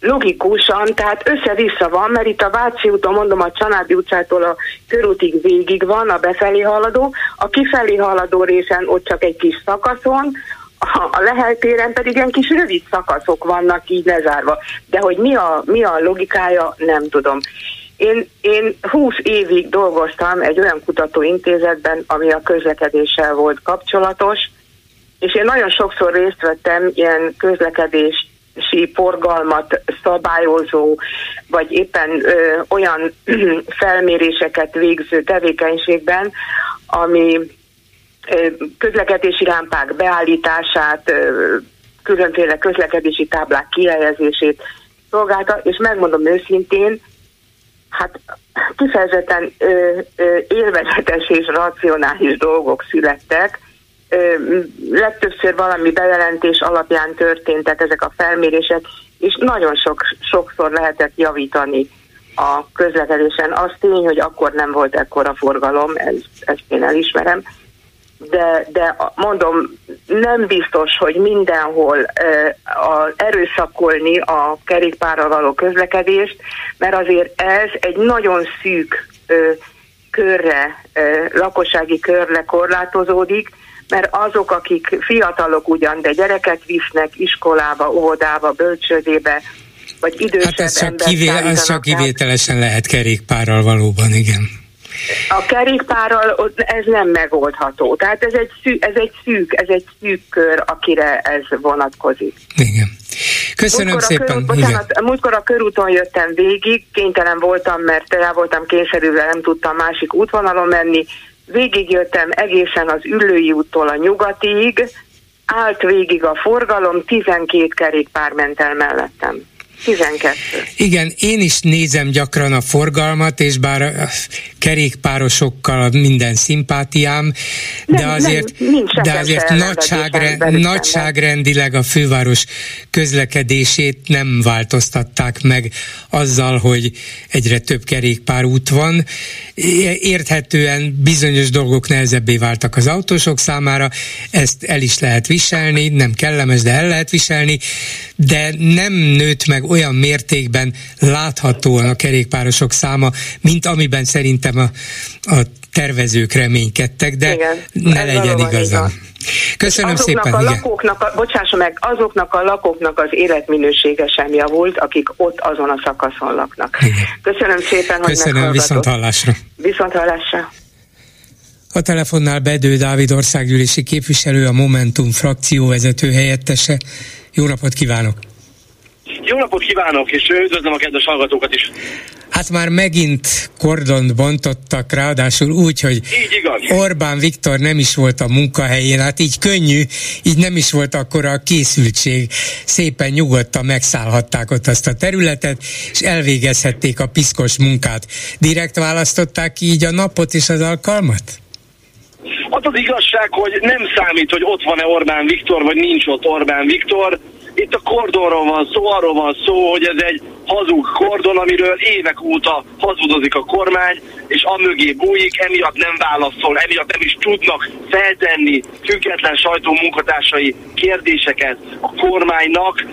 logikusan, tehát össze-vissza van, mert itt a Váci úton, mondom, a Csanádi utcától a körútig végig van a befelé haladó, a kifelé haladó részen ott csak egy kis szakaszon, a Lehel téren pedig ilyen kis rövid szakaszok vannak így lezárva. De hogy mi a, mi a logikája, nem tudom. Én, én 20 évig dolgoztam egy olyan kutatóintézetben, ami a közlekedéssel volt kapcsolatos, és én nagyon sokszor részt vettem ilyen közlekedés forgalmat szabályozó, vagy éppen ö, olyan felméréseket végző tevékenységben, ami közlekedési lámpák beállítását, különféle közlekedési táblák kihelyezését szolgálta, és megmondom őszintén, hát kifejezetten ö, ö, élvezetes és racionális dolgok születtek. Ö, legtöbbször valami bejelentés alapján történtek ezek a felmérések, és nagyon sok, sokszor lehetett javítani a közlekedésen. Az tény, hogy akkor nem volt ekkora forgalom, ez, ezt én elismerem, de, de mondom, nem biztos, hogy mindenhol a, erőszakolni a kerékpárral való közlekedést, mert azért ez egy nagyon szűk körre, lakossági körre korlátozódik, mert azok, akik fiatalok ugyan, de gyereket visznek iskolába, óvodába, bölcsődébe, vagy idősebb Hát ez csak, kivé, ez csak kivételesen lehet kerékpárral valóban, igen. A kerékpárral ez nem megoldható. Tehát ez egy, szűk, ez egy szűk, ez egy szűk kör, akire ez vonatkozik. Igen. Köszönöm múltkor szépen. Körút, bocsánat, múltkor a körúton jöttem végig, kénytelen voltam, mert el voltam kényszerülve, nem tudtam másik útvonalon menni. Végigjöttem egészen az Üllői úttól a nyugatig, állt végig a forgalom, 12 kerékpár ment el mellettem. 12. Igen, én is nézem gyakran a forgalmat, és bár a kerékpárosokkal minden szimpátiám, de nem, azért, nem, de azért nagyságre, nagyságrendileg a főváros közlekedését nem változtatták meg azzal, hogy egyre több kerékpárút van. Érthetően bizonyos dolgok nehezebbé váltak az autósok számára, ezt el is lehet viselni, nem kellemes, de el lehet viselni, de nem nőtt meg olyan mértékben láthatóan a kerékpárosok száma, mint amiben szerintem a, a tervezők reménykedtek, de igen, ne legyen igazam. Köszönöm azoknak szépen. A lakóknak, a, bocsásson meg, azoknak a lakóknak az életminősége sem javult, akik ott azon a szakaszon laknak. Igen. Köszönöm szépen, hogy Köszönöm, viszont hallásra. Viszont hallásra. A telefonnál Bedő Dávid országgyűlési képviselő, a Momentum frakció vezető helyettese. Jó napot kívánok! Jó napot kívánok, és üdvözlöm a kedves hallgatókat is. Hát már megint kordont bontottak, ráadásul úgy, hogy Orbán Viktor nem is volt a munkahelyén, hát így könnyű, így nem is volt akkor a készültség. Szépen nyugodtan megszállhatták ott azt a területet, és elvégezhették a piszkos munkát. Direkt választották ki így a napot és az alkalmat? Az az igazság, hogy nem számít, hogy ott van-e Orbán Viktor, vagy nincs ott Orbán Viktor itt a kordonról van szó, arról van szó, hogy ez egy hazug kordon, amiről évek óta hazudozik a kormány, és amögé bújik, emiatt nem válaszol, emiatt nem is tudnak feltenni független sajtó munkatársai kérdéseket a kormánynak,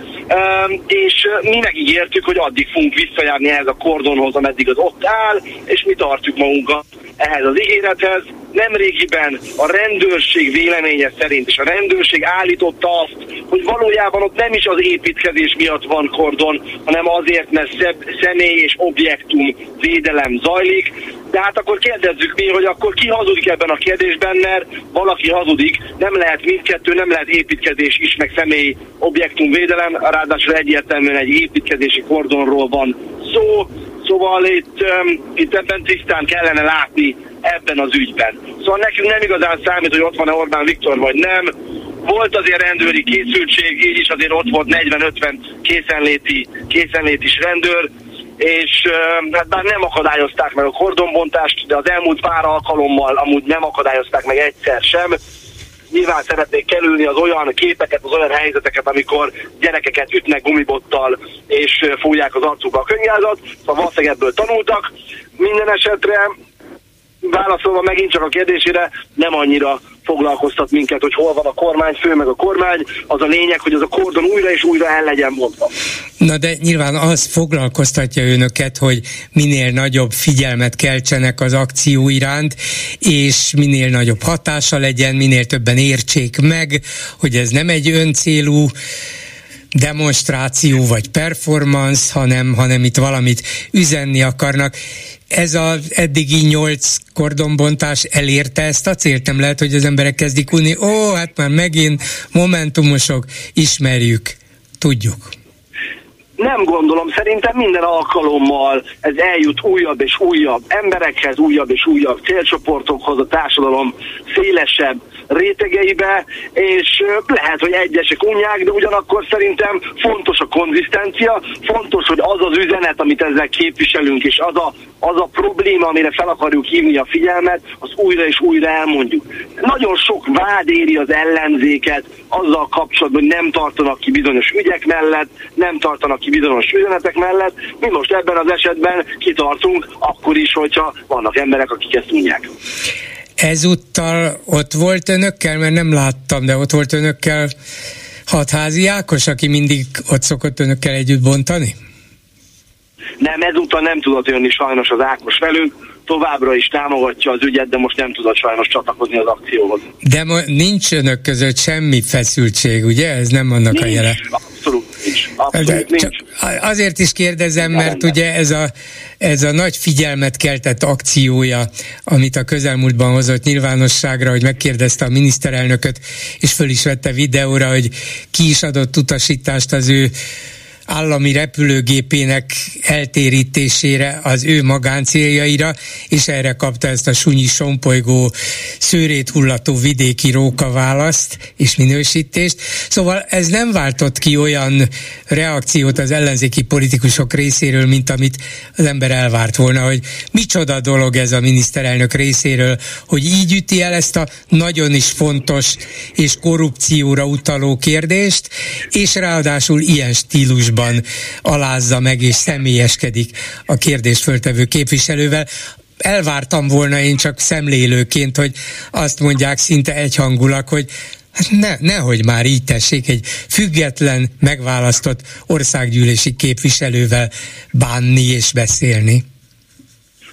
és mi megígértük, hogy addig fogunk visszajárni ehhez a kordonhoz, ameddig az ott áll, és mi tartjuk magunkat ehhez az ígérethez. Nemrégiben a rendőrség véleménye szerint, és a rendőrség állította azt, hogy valójában ott nem is az építkezés miatt van kordon, hanem azért, mert szebb, személy és objektum védelem zajlik. De hát akkor kérdezzük mi, hogy akkor ki hazudik ebben a kérdésben, mert valaki hazudik, nem lehet mindkettő, nem lehet építkezés is, meg személy objektum védelem, ráadásul egyértelműen egy építkezési kordonról van szó, Szóval itt, um, itt ebben tisztán kellene látni ebben az ügyben. Szóval nekünk nem igazán számít, hogy ott van-e Orbán Viktor vagy nem. Volt azért rendőri készültség, így is azért ott volt 40-50 készenléti, készenlét is rendőr, és hát bár nem akadályozták meg a kordonbontást, de az elmúlt pár alkalommal amúgy nem akadályozták meg egyszer sem nyilván szeretnék kerülni az olyan képeket, az olyan helyzeteket, amikor gyerekeket ütnek gumibottal és fújják az arcukba a könyvázat, szóval valószínűleg ebből tanultak. Minden esetre válaszolva megint csak a kérdésére, nem annyira foglalkoztat minket, hogy hol van a kormány, fő meg a kormány, az a lényeg, hogy az a kordon újra és újra el legyen mondva. Na de nyilván az foglalkoztatja önöket, hogy minél nagyobb figyelmet keltsenek az akció iránt, és minél nagyobb hatása legyen, minél többen értsék meg, hogy ez nem egy öncélú demonstráció vagy performance, hanem, hanem itt valamit üzenni akarnak ez az eddigi nyolc kordonbontás elérte ezt a célt? Nem lehet, hogy az emberek kezdik unni, ó, hát már megint momentumosok, ismerjük, tudjuk. Nem gondolom, szerintem minden alkalommal ez eljut újabb és újabb emberekhez, újabb és újabb célcsoportokhoz, a társadalom szélesebb rétegeibe, és lehet, hogy egyesek unják, de ugyanakkor szerintem fontos a konzisztencia, fontos, hogy az az üzenet, amit ezzel képviselünk, és az a, az a probléma, amire fel akarjuk hívni a figyelmet, az újra és újra elmondjuk. Nagyon sok vád éri az ellenzéket azzal kapcsolatban, hogy nem tartanak ki bizonyos ügyek mellett, nem tartanak ki bizonyos üzenetek mellett. Mi most ebben az esetben kitartunk, akkor is, hogyha vannak emberek, akik ezt unják. Ezúttal ott volt önökkel, mert nem láttam, de ott volt önökkel hatházi Ákos, aki mindig ott szokott önökkel együtt bontani? Nem, ezúttal nem tudott jönni sajnos az Ákos velünk, továbbra is támogatja az ügyet, de most nem tudott sajnos csatlakozni az akcióhoz. De mo- nincs önök között semmi feszültség, ugye? Ez nem annak nincs, a jele. Abszolút nincs. Azért is kérdezem, mert ugye ez a, ez a nagy figyelmet keltett akciója, amit a közelmúltban hozott nyilvánosságra, hogy megkérdezte a miniszterelnököt, és föl is vette videóra, hogy ki is adott utasítást az ő állami repülőgépének eltérítésére, az ő magáncéljaira, és erre kapta ezt a sunyi sompolygó szőrét hullató vidéki róka választ és minősítést. Szóval ez nem váltott ki olyan reakciót az ellenzéki politikusok részéről, mint amit az ember elvárt volna, hogy micsoda dolog ez a miniszterelnök részéről, hogy így üti el ezt a nagyon is fontos és korrupcióra utaló kérdést, és ráadásul ilyen stílusban módban alázza meg és személyeskedik a kérdést föltevő képviselővel elvártam volna én csak szemlélőként, hogy azt mondják szinte egyhangulag, hogy Hát ne, nehogy már így tessék egy független, megválasztott országgyűlési képviselővel bánni és beszélni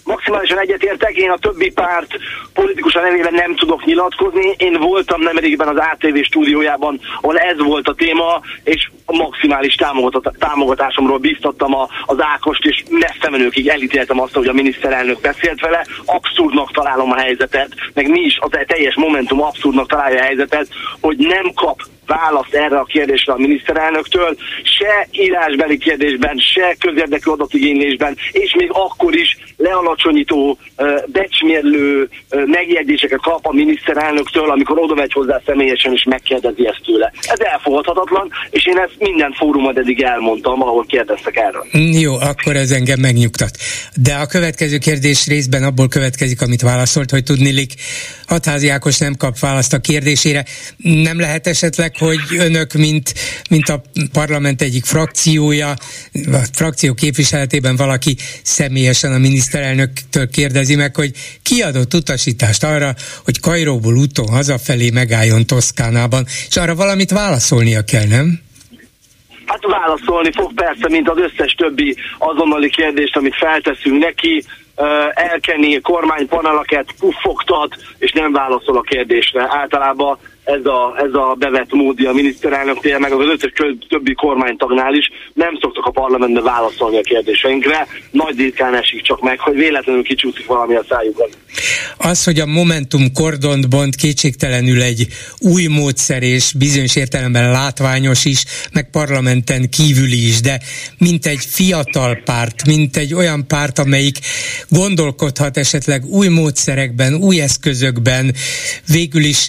maximálisan egyetértek, én a többi párt politikusan nevében nem tudok nyilatkozni. Én voltam nemrégben az ATV stúdiójában, ahol ez volt a téma, és a maximális támogatásomról biztattam a, az Ákost, és messze menőkig elítéltem azt, hogy a miniszterelnök beszélt vele. Abszurdnak találom a helyzetet, meg mi is, az teljes Momentum abszurdnak találja a helyzetet, hogy nem kap választ erre a kérdésre a miniszterelnöktől, se írásbeli kérdésben, se közérdekű adatigénylésben, és még akkor is lealacsonyító, becsmérlő megjegyzéseket kap a miniszterelnöktől, amikor oda megy hozzá személyesen és megkérdezi ezt tőle. Ez elfogadhatatlan, és én ezt minden fórumot eddig elmondtam, ahol kérdeztek erről. Jó, akkor ez engem megnyugtat. De a következő kérdés részben abból következik, amit válaszolt, hogy tudnilik, Hatházi Ákos nem kap választ a kérdésére. Nem lehet esetleg, hogy önök, mint, mint a parlament egyik frakciója, a frakció képviseletében valaki személyesen a miniszterelnöktől kérdezi meg, hogy ki adott utasítást arra, hogy Kajróból úton hazafelé megálljon Toszkánában, és arra valamit válaszolnia kell, nem? Hát válaszolni fog persze, mint az összes többi azonnali kérdést, amit felteszünk neki, elkenni kormánypanelaket, puffogtat, és nem válaszol a kérdésre. Általában ez a, ez a bevett módja a miniszterelnöknél, meg az összes többi kormánytagnál is nem szoktak a parlamentben válaszolni a kérdéseinkre. Nagy ritkán esik csak meg, hogy véletlenül kicsúszik valami a szájukon. Az, hogy a Momentum kordont bont kétségtelenül egy új módszer és bizonyos értelemben látványos is, meg parlamenten kívüli is, de mint egy fiatal párt, mint egy olyan párt, amelyik gondolkodhat esetleg új módszerekben, új eszközökben, végül is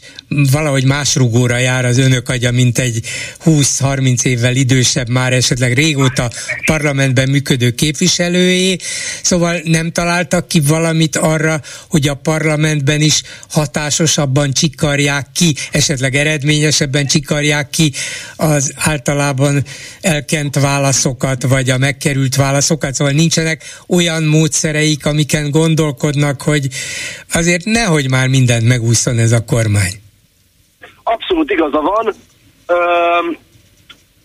valahogy más rugóra jár az önök agya, mint egy 20-30 évvel idősebb, már esetleg régóta parlamentben működő képviselőjé. Szóval nem találtak ki valamit arra, hogy a parlamentben is hatásosabban csikarják ki, esetleg eredményesebben csikarják ki az általában elkent válaszokat, vagy a megkerült válaszokat. Szóval nincsenek olyan módszereik, amiken gondolkodnak, hogy azért nehogy már mindent megúszon ez a kormány abszolút igaza van. Ö,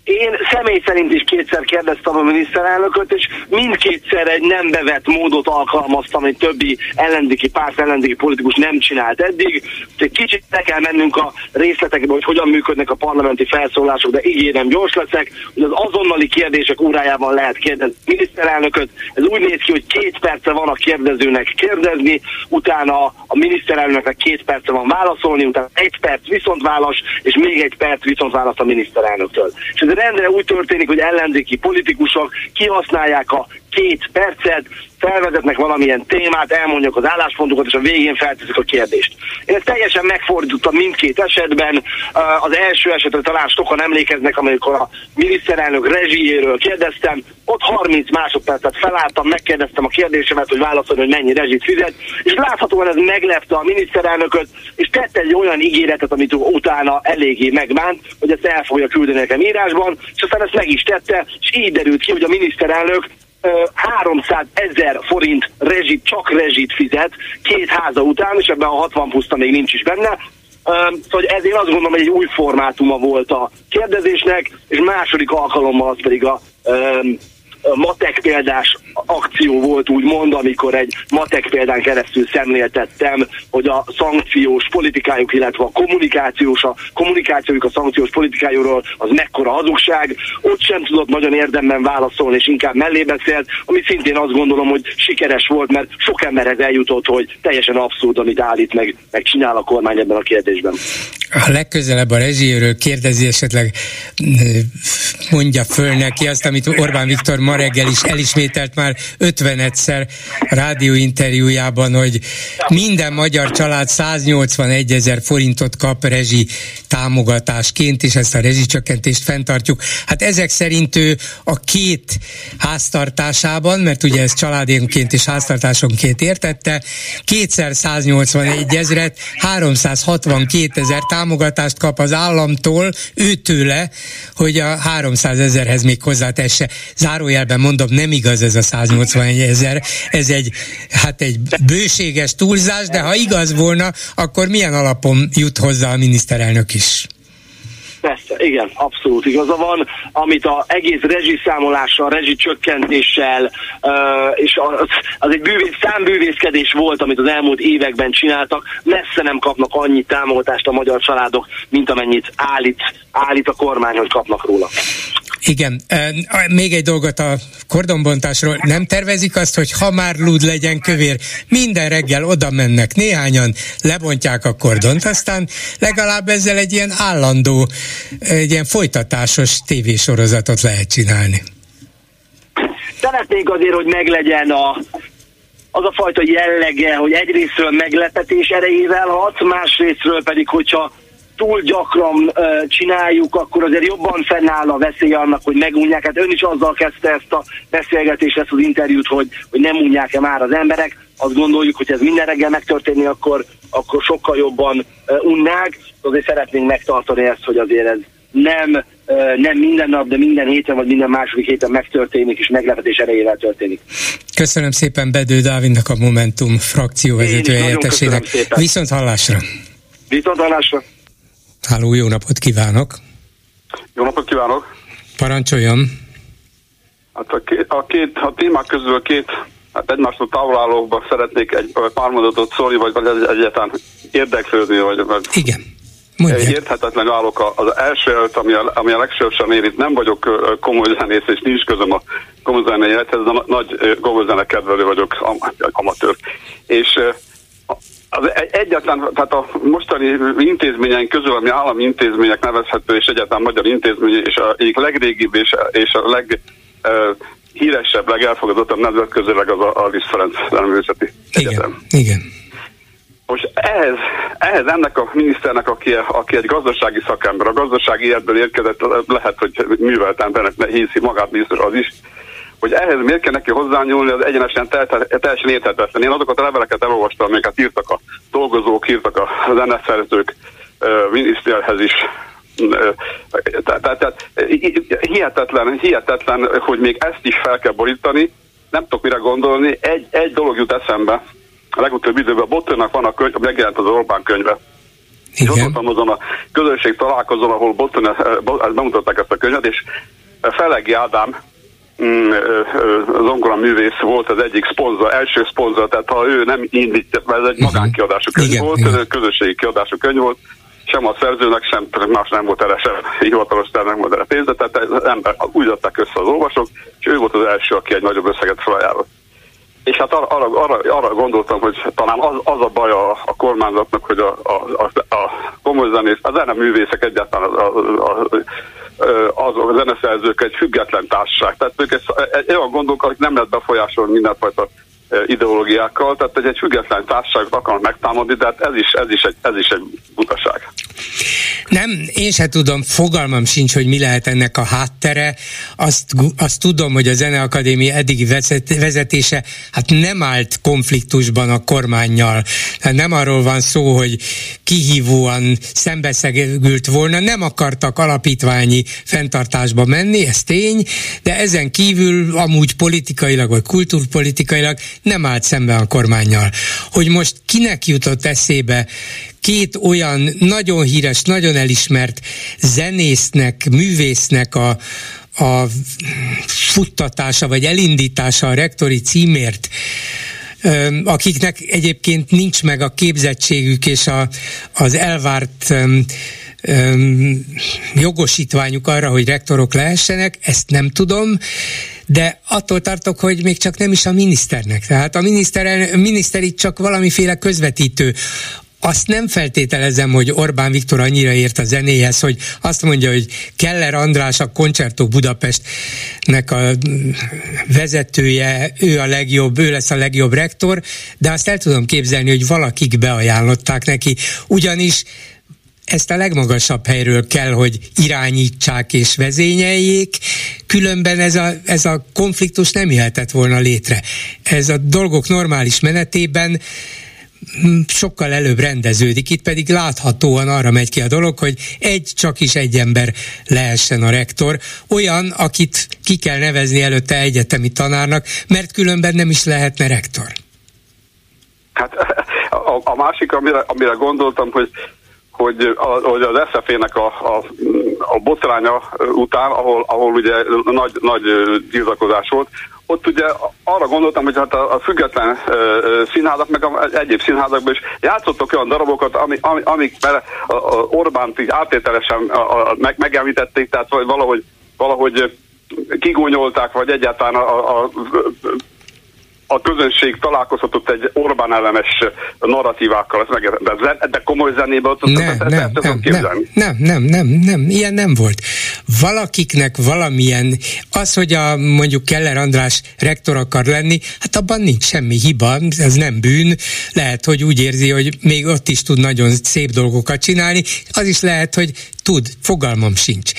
én személy szerint is kétszer kérdeztem a miniszterelnököt, és mindkétszer egy nem bevett módot alkalmaztam, egy többi ellenzéki párt, ellenzéki politikus nem csinált eddig. Egy kicsit ne kell mennünk a részletekbe, hogy hogyan működnek a parlamenti felszólások, de ígérem gyors leszek, hogy az azonnali kérdések órájában lehet kérdezni a miniszterelnököt. Ez úgy néz ki, hogy két perce van a kérdezőnek kérdezni, utána a miniszterelnöknek két perce van válaszolni, utána egy perc viszont válasz, és még egy perc viszont válasz a miniszterelnöktől. És ez rendre úgy történik, hogy ellenzéki politikusok kihasználják a két percet, felvezetnek valamilyen témát, elmondják az álláspontokat, és a végén felteszik a kérdést. Én ezt teljesen megfordítottam mindkét esetben. Az első esetre talán sokan emlékeznek, amikor a miniszterelnök rezsijéről kérdeztem, ott 30 másodpercet felálltam, megkérdeztem a kérdésemet, hogy válaszolni, hogy mennyi rezsit fizet, és láthatóan ez meglepte a miniszterelnököt, és tette egy olyan ígéretet, amit utána eléggé megbánt, hogy ezt el fogja küldeni nekem írásban, és aztán ezt meg is tette, és így derült ki, hogy a miniszterelnök 300 ezer forint rezsit, csak rezsit fizet két háza után, és ebben a 60 puszta még nincs is benne. Szóval ez én azt gondolom, hogy egy új formátuma volt a kérdezésnek, és második alkalommal az pedig a matek példás akció volt úgymond, amikor egy matek példán keresztül szemléltettem, hogy a szankciós politikájuk, illetve a kommunikációs, a kommunikációjuk a szankciós politikájóról az mekkora hazugság. Ott sem tudott nagyon érdemben válaszolni, és inkább mellé beszélt, ami szintén azt gondolom, hogy sikeres volt, mert sok emberhez eljutott, hogy teljesen abszurd, amit állít meg, meg csinál a kormány ebben a kérdésben. A legközelebb a rezsijéről kérdezi esetleg mondja föl neki azt, amit Orbán Viktor ma reggel is elismételt már 50 egyszer rádióinterjújában, hogy minden magyar család 181 ezer forintot kap rezsi támogatásként, és ezt a rezsicsökkentést fenntartjuk. Hát ezek szerint ő a két háztartásában, mert ugye ez családénként és háztartásonként értette, kétszer 181 ezret, 362 ezer támogatást kap az államtól, őtőle, hogy a 300 ezerhez még hozzátesse. Zárójelben mondom, nem igaz ez a 181 ezer, ez egy, hát egy bőséges túlzás, de ha igaz volna, akkor milyen alapon jut hozzá a miniszterelnök is? Igen, abszolút igaza van. Amit az egész rezsiszámolással, rezsicsökkentéssel, és az, az egy bűvész, számbűvészkedés volt, amit az elmúlt években csináltak, messze nem kapnak annyi támogatást a magyar családok, mint amennyit állít, állít a kormány, hogy kapnak róla. Igen, még egy dolgot a kordonbontásról. Nem tervezik azt, hogy ha már lúd legyen kövér, minden reggel oda mennek néhányan, lebontják a kordont, aztán legalább ezzel egy ilyen állandó, egy ilyen folytatásos tévésorozatot lehet csinálni. Szeretnék azért, hogy meglegyen a, az a fajta jellege, hogy egyrésztről meglepetés erejével hat, másrésztről pedig, hogyha túl gyakran uh, csináljuk, akkor azért jobban fennáll a veszély annak, hogy megunják. Hát ön is azzal kezdte ezt a beszélgetést, ezt az interjút, hogy, hogy nem unják-e már az emberek. Azt gondoljuk, hogy ez minden reggel megtörténni, akkor, akkor sokkal jobban uh, unnák. Azért szeretnénk megtartani ezt, hogy azért ez nem, nem minden nap, de minden héten vagy minden második héten megtörténik, és meglepetés erejével történik. Köszönöm szépen Bedő Dávidnak a Momentum frakcióvezető helyettesének. Viszont hallásra! Viszont hallásra! Háló, jó napot kívánok! Jó napot kívánok! Parancsoljon! Hát a két, a, két, a témák közül két hát egymástól távolállókban szeretnék egy pár mondatot szólni, vagy, vagy egyáltalán érdeklődni, vagy, vagy Igen. Mondja. Érthetetlen állok az első ami a, ami a legsősorban ér. Itt nem vagyok komoly zenész, és nincs közöm a komoly zenéhez, nagy komoly zene kedvelő vagyok, amatőr. És az egyáltalán, tehát a mostani intézményeink közül, ami állami intézmények nevezhető, és egyáltalán magyar intézmény, és a egyik legrégibb és, és a leg uh, híresebb, legelfogadottabb nemzetközileg az a, a Liszt Ferenc Művészeti Egyetem. Igen. Most ehhez, ehhez ennek a miniszternek, aki, aki egy gazdasági szakember, a gazdasági életből érkezett, lehet, hogy művelt embernek hiszi magát miniszter az is, hogy ehhez miért kell neki hozzányúlni, az egyenesen teljesen érthetetlen. Én azokat a leveleket elolvastam, amiket írtak a dolgozók, írtak a zeneszerzők miniszterhez is. Tehát hihetetlen, hihetetlen, hogy még ezt is fel kell borítani. Nem tudok mire gondolni. Egy, egy dolog jut eszembe. A legutóbbi időben a Bottonnak van a könyv, megjelent az Orbán könyve. Igen. És ott azon a közösség találkozón, ahol Botton, bemutatták ezt a könyvet, és Felegi Ádám, zongora művész volt az egyik szponzor, első szponzor, tehát ha ő nem indít, ez egy magánkiadású könyv igen, volt, igen. közösségi kiadású könyv volt, sem a szerzőnek, sem más nem volt erre sem hivatalos nem volt erre pénze, tehát az ember, úgy adták össze az olvasók, és ő volt az első, aki egy nagyobb összeget felajánlott. És hát arra, arra, arra, arra gondoltam, hogy talán az, az a baj a, a kormányzatnak, hogy a, a, a, a komoly zenész, a zeneművészek egyáltalán a, a, a, azok a zeneszerzők egy független társaság. Tehát ők ezt, egy olyan gondolok, hogy nem lehet befolyásolni mindenfajta ideológiákkal, tehát egy, egy független társaságot akarnak megtámadni, de hát ez is, ez is, egy, ez is egy butaság. Nem, én se tudom, fogalmam sincs, hogy mi lehet ennek a háttere. Azt, azt tudom, hogy a Zeneakadémia eddigi vezetése hát nem állt konfliktusban a kormányjal. Hát nem arról van szó, hogy kihívóan szembeszegült volna, nem akartak alapítványi fenntartásba menni, ez tény, de ezen kívül amúgy politikailag vagy kultúrpolitikailag nem állt szemben a kormányjal. Hogy most kinek jutott eszébe két olyan nagyon híres, nagyon elismert zenésznek, művésznek a, a futtatása vagy elindítása a rektori címért akiknek egyébként nincs meg a képzettségük és a, az elvárt jogosítványuk arra, hogy rektorok lehessenek, ezt nem tudom, de attól tartok, hogy még csak nem is a miniszternek. Tehát a miniszter, miniszter itt csak valamiféle közvetítő azt nem feltételezem, hogy Orbán Viktor annyira ért a zenéhez, hogy azt mondja, hogy Keller András a Concerto Budapestnek a vezetője, ő a legjobb, ő lesz a legjobb rektor, de azt el tudom képzelni, hogy valakik beajánlották neki, ugyanis ezt a legmagasabb helyről kell, hogy irányítsák és vezényeljék, különben ez a, ez a konfliktus nem jöhetett volna létre. Ez a dolgok normális menetében sokkal előbb rendeződik, itt pedig láthatóan arra megy ki a dolog, hogy egy, csak is egy ember lehessen a rektor, olyan, akit ki kell nevezni előtte egyetemi tanárnak, mert különben nem is lehetne rektor. Hát a, a másik, amire, amire gondoltam, hogy hogy, az SZF-nek a, a, a botránya után, ahol, ahol ugye nagy, nagy tiltakozás volt, ott ugye arra gondoltam, hogy hát a, a független uh, színházak, meg a, egyéb színházakban is játszottak olyan darabokat, ami, ami, amik a, a Orbánt így áttételesen a, a, meg, megemlítették, tehát valahogy, valahogy kigúnyolták, vagy egyáltalán a, a, a közönség találkozhatott egy Orbán ellenes narratívákkal, de, de komoly zenében ott nem, nem, nem, nem, nem, nem, nem, nem, ilyen nem volt. Valakiknek valamilyen, az, hogy a mondjuk Keller András rektor akar lenni, hát abban nincs semmi hiba, ez nem bűn, lehet, hogy úgy érzi, hogy még ott is tud nagyon szép dolgokat csinálni, az is lehet, hogy tud, fogalmam sincs.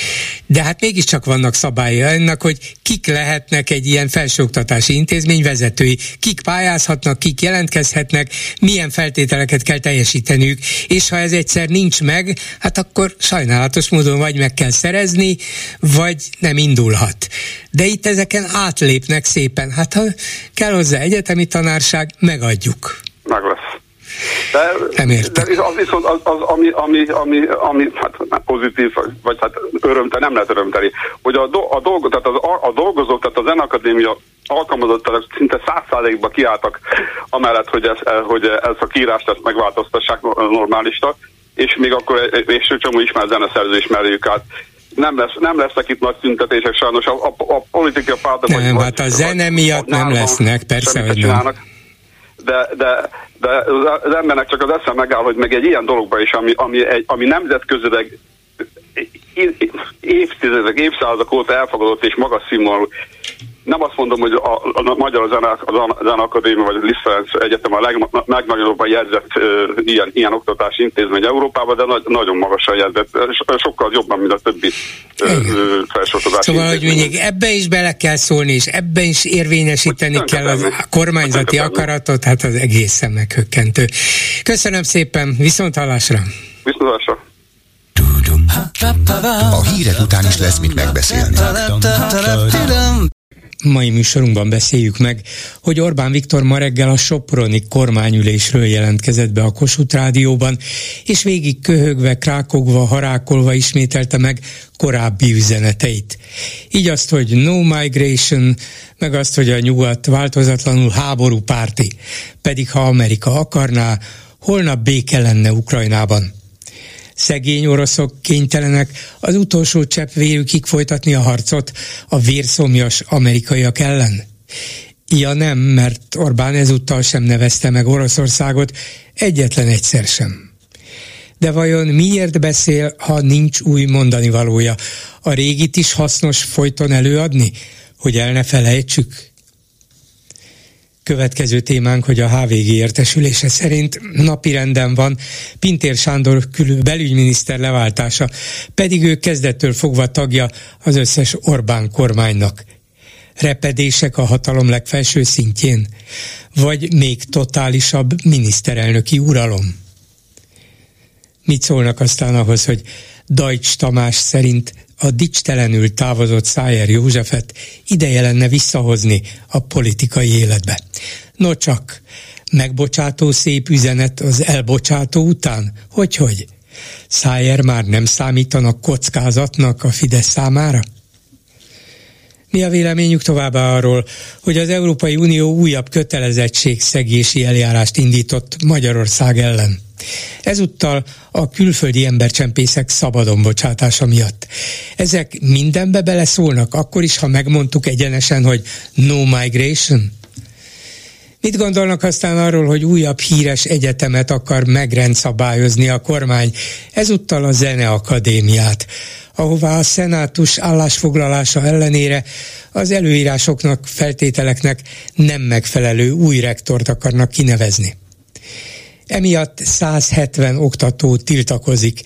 De hát mégiscsak vannak szabályai ennek, hogy kik lehetnek egy ilyen felsőoktatási intézmény vezetői, kik pályázhatnak, kik jelentkezhetnek, milyen feltételeket kell teljesíteniük, és ha ez egyszer nincs meg, hát akkor sajnálatos módon vagy meg kell szerezni, vagy nem indulhat. De itt ezeken átlépnek szépen. Hát ha kell hozzá egyetemi tanárság, megadjuk. Meg lesz. De, nem értem. de az viszont az, az ami, ami, ami, ami hát pozitív, vagy hát örömte, nem lehet örömteli, hogy a, do, a, dolgo, tehát az, a, a dolgozók, tehát a Zenakadémia alkalmazottak szinte száz százalékba kiálltak amellett, hogy, ez, hogy ez a kiírást ezt megváltoztassák normálisra, és még akkor és csomó ismert zeneszerző ismerjük át nem, lesz, nem lesznek itt nagy tüntetések sajnos. A, a, a politikai pártok... Nem, hát a zene miatt nem lesznek, persze, hogy nem de, de, de az embernek csak az eszem megáll, hogy meg egy ilyen dologba is, ami, ami, egy, ami nemzetközileg évtizedek, évszázadok óta elfogadott és magas színvonalú nem azt mondom, hogy a, a Magyar Zene Akadémia vagy a Liszt Egyetem a leg, legnagyobbban jegyzett uh, ilyen, ilyen oktatási intézmény Európában, de nagy, nagyon magasan jegyzett, sokkal jobban, mint a többi uh, felsőoktatási Szóval, hogy mindig ebbe is bele kell szólni, és ebbe is érvényesíteni hogy kell a kormányzati akaratot, hát az egészen meghökkentő. Köszönöm szépen, viszont hallásra! Viszont hallásra! A hírek után is lesz mit megbeszélni. Mai műsorunkban beszéljük meg, hogy Orbán Viktor ma reggel a Soproni kormányülésről jelentkezett be a Kossuth Rádióban, és végig köhögve, krákogva, harákolva ismételte meg korábbi üzeneteit. Így azt, hogy no migration, meg azt, hogy a nyugat változatlanul háború párti, pedig ha Amerika akarná, holnap béke lenne Ukrajnában szegény oroszok kénytelenek az utolsó csepp vérükig folytatni a harcot a vérszomjas amerikaiak ellen? Ja nem, mert Orbán ezúttal sem nevezte meg Oroszországot, egyetlen egyszer sem. De vajon miért beszél, ha nincs új mondani valója? A régit is hasznos folyton előadni, hogy el ne felejtsük? Következő témánk, hogy a HVG értesülése szerint napirenden van Pintér Sándor külül belügyminiszter leváltása, pedig ő kezdettől fogva tagja az összes Orbán kormánynak. Repedések a hatalom legfelső szintjén, vagy még totálisabb miniszterelnöki uralom? Mit szólnak aztán ahhoz, hogy Dajcs Tamás szerint a dicstelenül távozott Szájer Józsefet ideje lenne visszahozni a politikai életbe. No csak, megbocsátó szép üzenet az elbocsátó után? Hogy-hogy? Szájer már nem számítanak kockázatnak a Fidesz számára? Mi a véleményük továbbá arról, hogy az Európai Unió újabb kötelezettségszegési eljárást indított Magyarország ellen? Ezúttal a külföldi embercsempészek szabadon bocsátása miatt. Ezek mindenbe beleszólnak, akkor is, ha megmondtuk egyenesen, hogy no migration? Mit gondolnak aztán arról, hogy újabb híres egyetemet akar megrendszabályozni a kormány, ezúttal a Zeneakadémiát, ahová a szenátus állásfoglalása ellenére az előírásoknak, feltételeknek nem megfelelő új rektort akarnak kinevezni. Emiatt 170 oktató tiltakozik.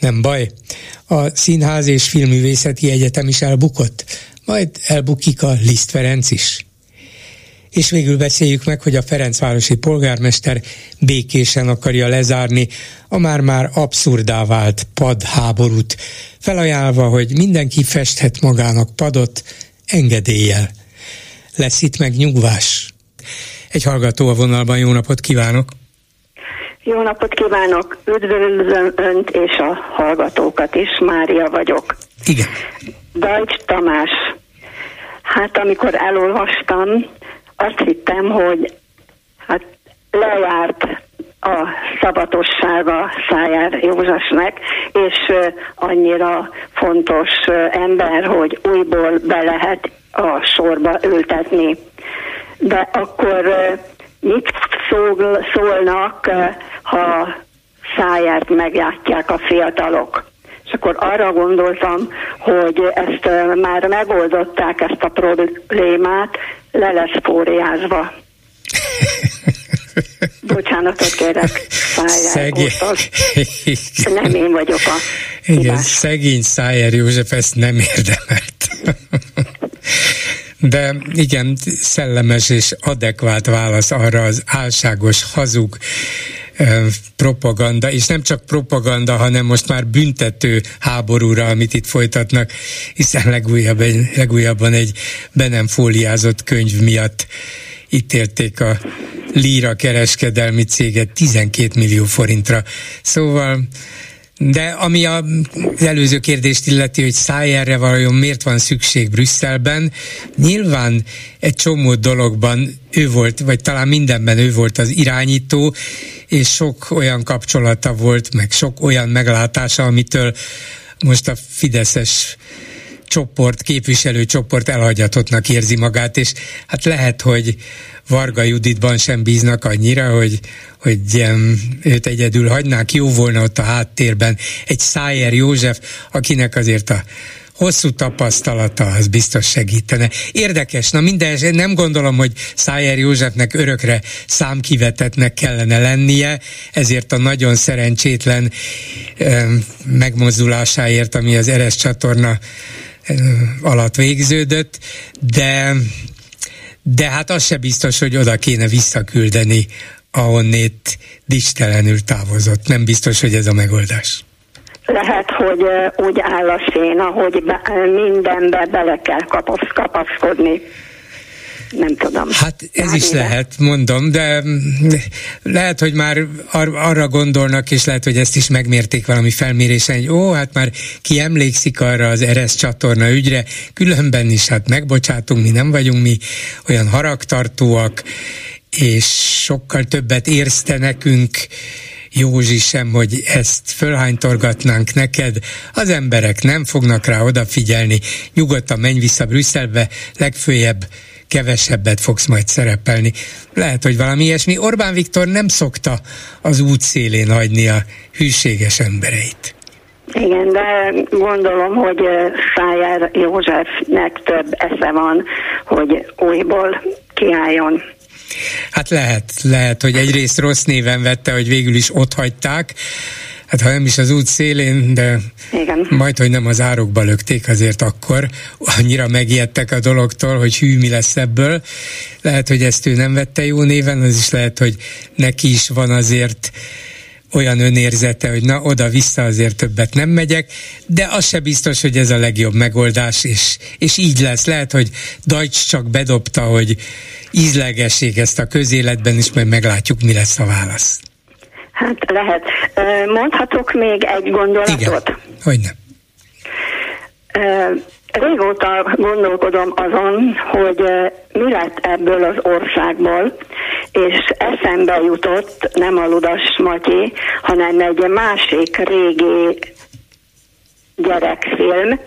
Nem baj, a Színház és Filművészeti Egyetem is elbukott, majd elbukik a Liszt Ferenc is. És végül beszéljük meg, hogy a Ferencvárosi polgármester békésen akarja lezárni a már-már abszurdá vált pad háborút, felajánlva, hogy mindenki festhet magának padot engedéllyel. Lesz itt meg nyugvás. Egy hallgató a vonalban, jó napot kívánok! Jó napot kívánok! Üdvözlöm Önt és a hallgatókat is, Mária vagyok. Igen. Dajcs Tamás. Hát amikor elolvastam, azt hittem, hogy hát lejárt a szabatossága Szájár Józsefnek, és annyira fontos ember, hogy újból be lehet a sorba ültetni. De akkor mit szól, szólnak, ha száját megjátják a fiatalok? És akkor arra gondoltam, hogy ezt már megoldották, ezt a problémát, le lesz fóriázva. Bocsánatot kérek, Szegény. Nem én vagyok a Igen, hibás. szegény Szájer József ezt nem érdemelt. De igen, szellemes és adekvát válasz arra az álságos, hazug propaganda, és nem csak propaganda, hanem most már büntető háborúra, amit itt folytatnak, hiszen legújabb, legújabban egy be nem fóliázott könyv miatt ítélték a Líra kereskedelmi céget 12 millió forintra. Szóval de ami az előző kérdést illeti, hogy Szájerre vajon miért van szükség Brüsszelben, nyilván egy csomó dologban ő volt, vagy talán mindenben ő volt az irányító, és sok olyan kapcsolata volt, meg sok olyan meglátása, amitől most a Fideszes csoport, képviselőcsoport elhagyatottnak érzi magát, és hát lehet, hogy Varga Juditban sem bíznak annyira, hogy, hogy um, őt egyedül hagynák. Jó volna ott a háttérben egy Szájer József, akinek azért a hosszú tapasztalata az biztos segítene. Érdekes, na minden, nem gondolom, hogy Szájer Józsefnek örökre számkivetetnek kellene lennie, ezért a nagyon szerencsétlen um, megmozdulásáért, ami az Eres csatorna alatt végződött, de de hát az se biztos, hogy oda kéne visszaküldeni, ahonnét dicstelenül távozott. Nem biztos, hogy ez a megoldás. Lehet, hogy úgy áll a széna, hogy mindenbe bele kell kapaszkodni nem tudom. Hát ez is lehet, mondom, de lehet, hogy már ar- arra gondolnak, és lehet, hogy ezt is megmérték valami felmérésen, hogy ó, hát már ki emlékszik arra az Eresz csatorna ügyre, különben is hát megbocsátunk, mi nem vagyunk mi olyan haragtartóak, és sokkal többet érszte nekünk, Józsi sem, hogy ezt fölhánytorgatnánk neked, az emberek nem fognak rá odafigyelni, nyugodtan menj vissza Brüsszelbe, legfőjebb kevesebbet fogsz majd szerepelni. Lehet, hogy valami ilyesmi. Orbán Viktor nem szokta az út szélén hagyni a hűséges embereit. Igen, de gondolom, hogy Szájár Józsefnek több esze van, hogy újból kiálljon. Hát lehet, lehet, hogy egyrészt rossz néven vette, hogy végül is ott hagyták, hát ha nem is az út szélén, de Igen. majd, hogy nem az árokba lökték azért akkor, annyira megijedtek a dologtól, hogy hű, mi lesz ebből. Lehet, hogy ezt ő nem vette jó néven, az is lehet, hogy neki is van azért olyan önérzete, hogy na, oda-vissza azért többet nem megyek, de az se biztos, hogy ez a legjobb megoldás, és, és így lesz. Lehet, hogy Deutsch csak bedobta, hogy ízlegessék ezt a közéletben, és majd meglátjuk, mi lesz a válasz. Hát lehet. Mondhatok még egy gondolatot? Igen, hogy nem. Régóta gondolkodom azon, hogy mi lett ebből az országból, és eszembe jutott nem a Ludas Matyi, hanem egy másik régi gyerekfilm,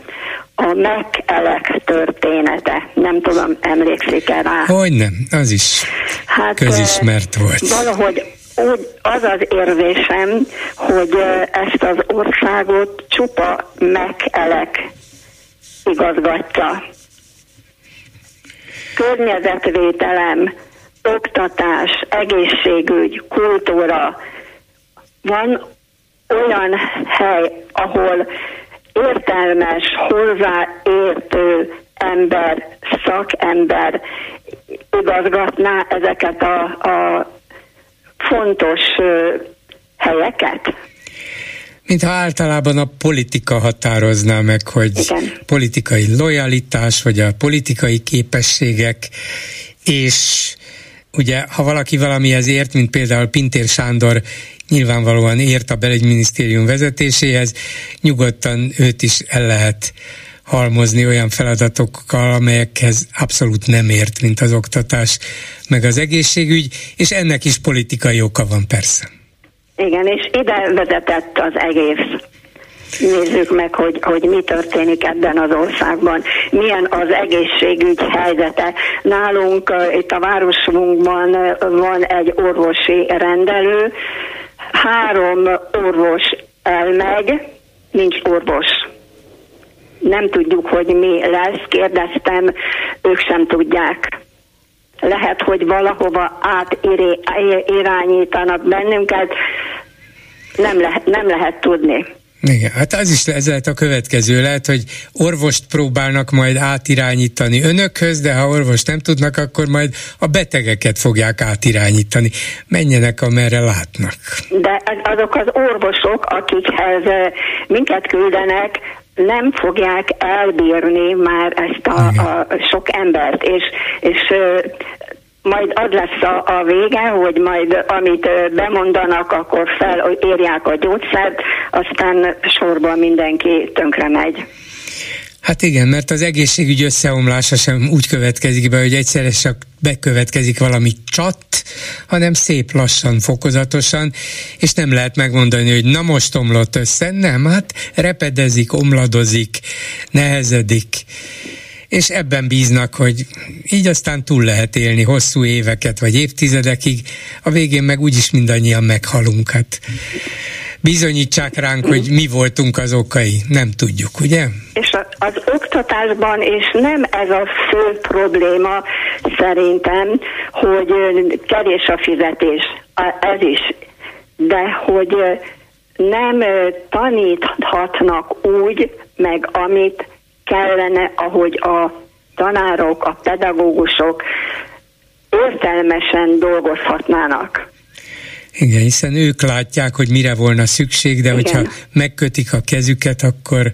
a Mekelek története. Nem tudom, emlékszik-e rá? Hogy nem, az is hát, közismert volt. Valahogy úgy az az érzésem, hogy ezt az országot csupa mekelek igazgatja. Környezetvételem, oktatás, egészségügy, kultúra. Van olyan hely, ahol értelmes, hozzáértő ember, szakember igazgatná ezeket a, a fontos helyeket? Mintha általában a politika határozná meg, hogy Igen. politikai lojalitás, vagy a politikai képességek, és ugye, ha valaki valamihez ért, mint például Pintér Sándor nyilvánvalóan ért a belügyminisztérium vezetéséhez, nyugodtan őt is el lehet halmozni olyan feladatokkal, amelyekhez abszolút nem ért, mint az oktatás, meg az egészségügy, és ennek is politikai oka van persze. Igen, és ide vezetett az egész. Nézzük meg, hogy, hogy mi történik ebben az országban, milyen az egészségügy helyzete. Nálunk itt a városunkban van egy orvosi rendelő, három orvos elmegy, nincs orvos. Nem tudjuk, hogy mi lesz, kérdeztem, ők sem tudják. Lehet, hogy valahova átirányítanak bennünket, nem, lehet, nem lehet tudni. Igen, hát az is ez lehet a következő. Lehet, hogy orvost próbálnak majd átirányítani önökhöz, de ha orvost nem tudnak, akkor majd a betegeket fogják átirányítani. Menjenek, amerre látnak. De azok az orvosok, akikhez minket küldenek, nem fogják elbírni már ezt a, a sok embert, és, és majd az lesz a, a vége, hogy majd amit bemondanak, akkor felérják a gyógyszert, aztán sorban mindenki tönkre megy. Hát igen, mert az egészségügy összeomlása sem úgy következik be, hogy egyszerre csak bekövetkezik valami csat, hanem szép lassan, fokozatosan, és nem lehet megmondani, hogy na most omlott össze, nem, hát repedezik, omladozik, nehezedik, és ebben bíznak, hogy így aztán túl lehet élni hosszú éveket vagy évtizedekig, a végén meg úgyis mindannyian meghalunk. Hát bizonyítsák ránk, hogy mi voltunk az okai, nem tudjuk, ugye? És az oktatásban, és nem ez a fő probléma szerintem, hogy kevés a fizetés, ez is, de hogy nem taníthatnak úgy, meg amit kellene, ahogy a tanárok, a pedagógusok értelmesen dolgozhatnának. Igen, hiszen ők látják, hogy mire volna szükség, de Igen. hogyha megkötik a kezüket, akkor,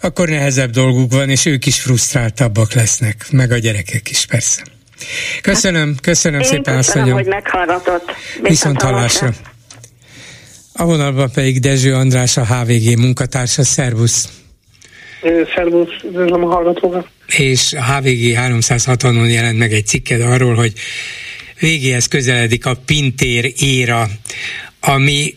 akkor nehezebb dolguk van, és ők is frusztráltabbak lesznek, meg a gyerekek is persze. Köszönöm, köszönöm Én szépen, köszönöm, hogy meghallgatott. Viszont hallásra. A vonalban pedig Dezső András, a HVG munkatársa. Szervusz! Szervusz, üdvözlöm a hallgatókat. És a HVG 360-on jelent meg egy cikked arról, hogy végéhez közeledik a Pintér éra, ami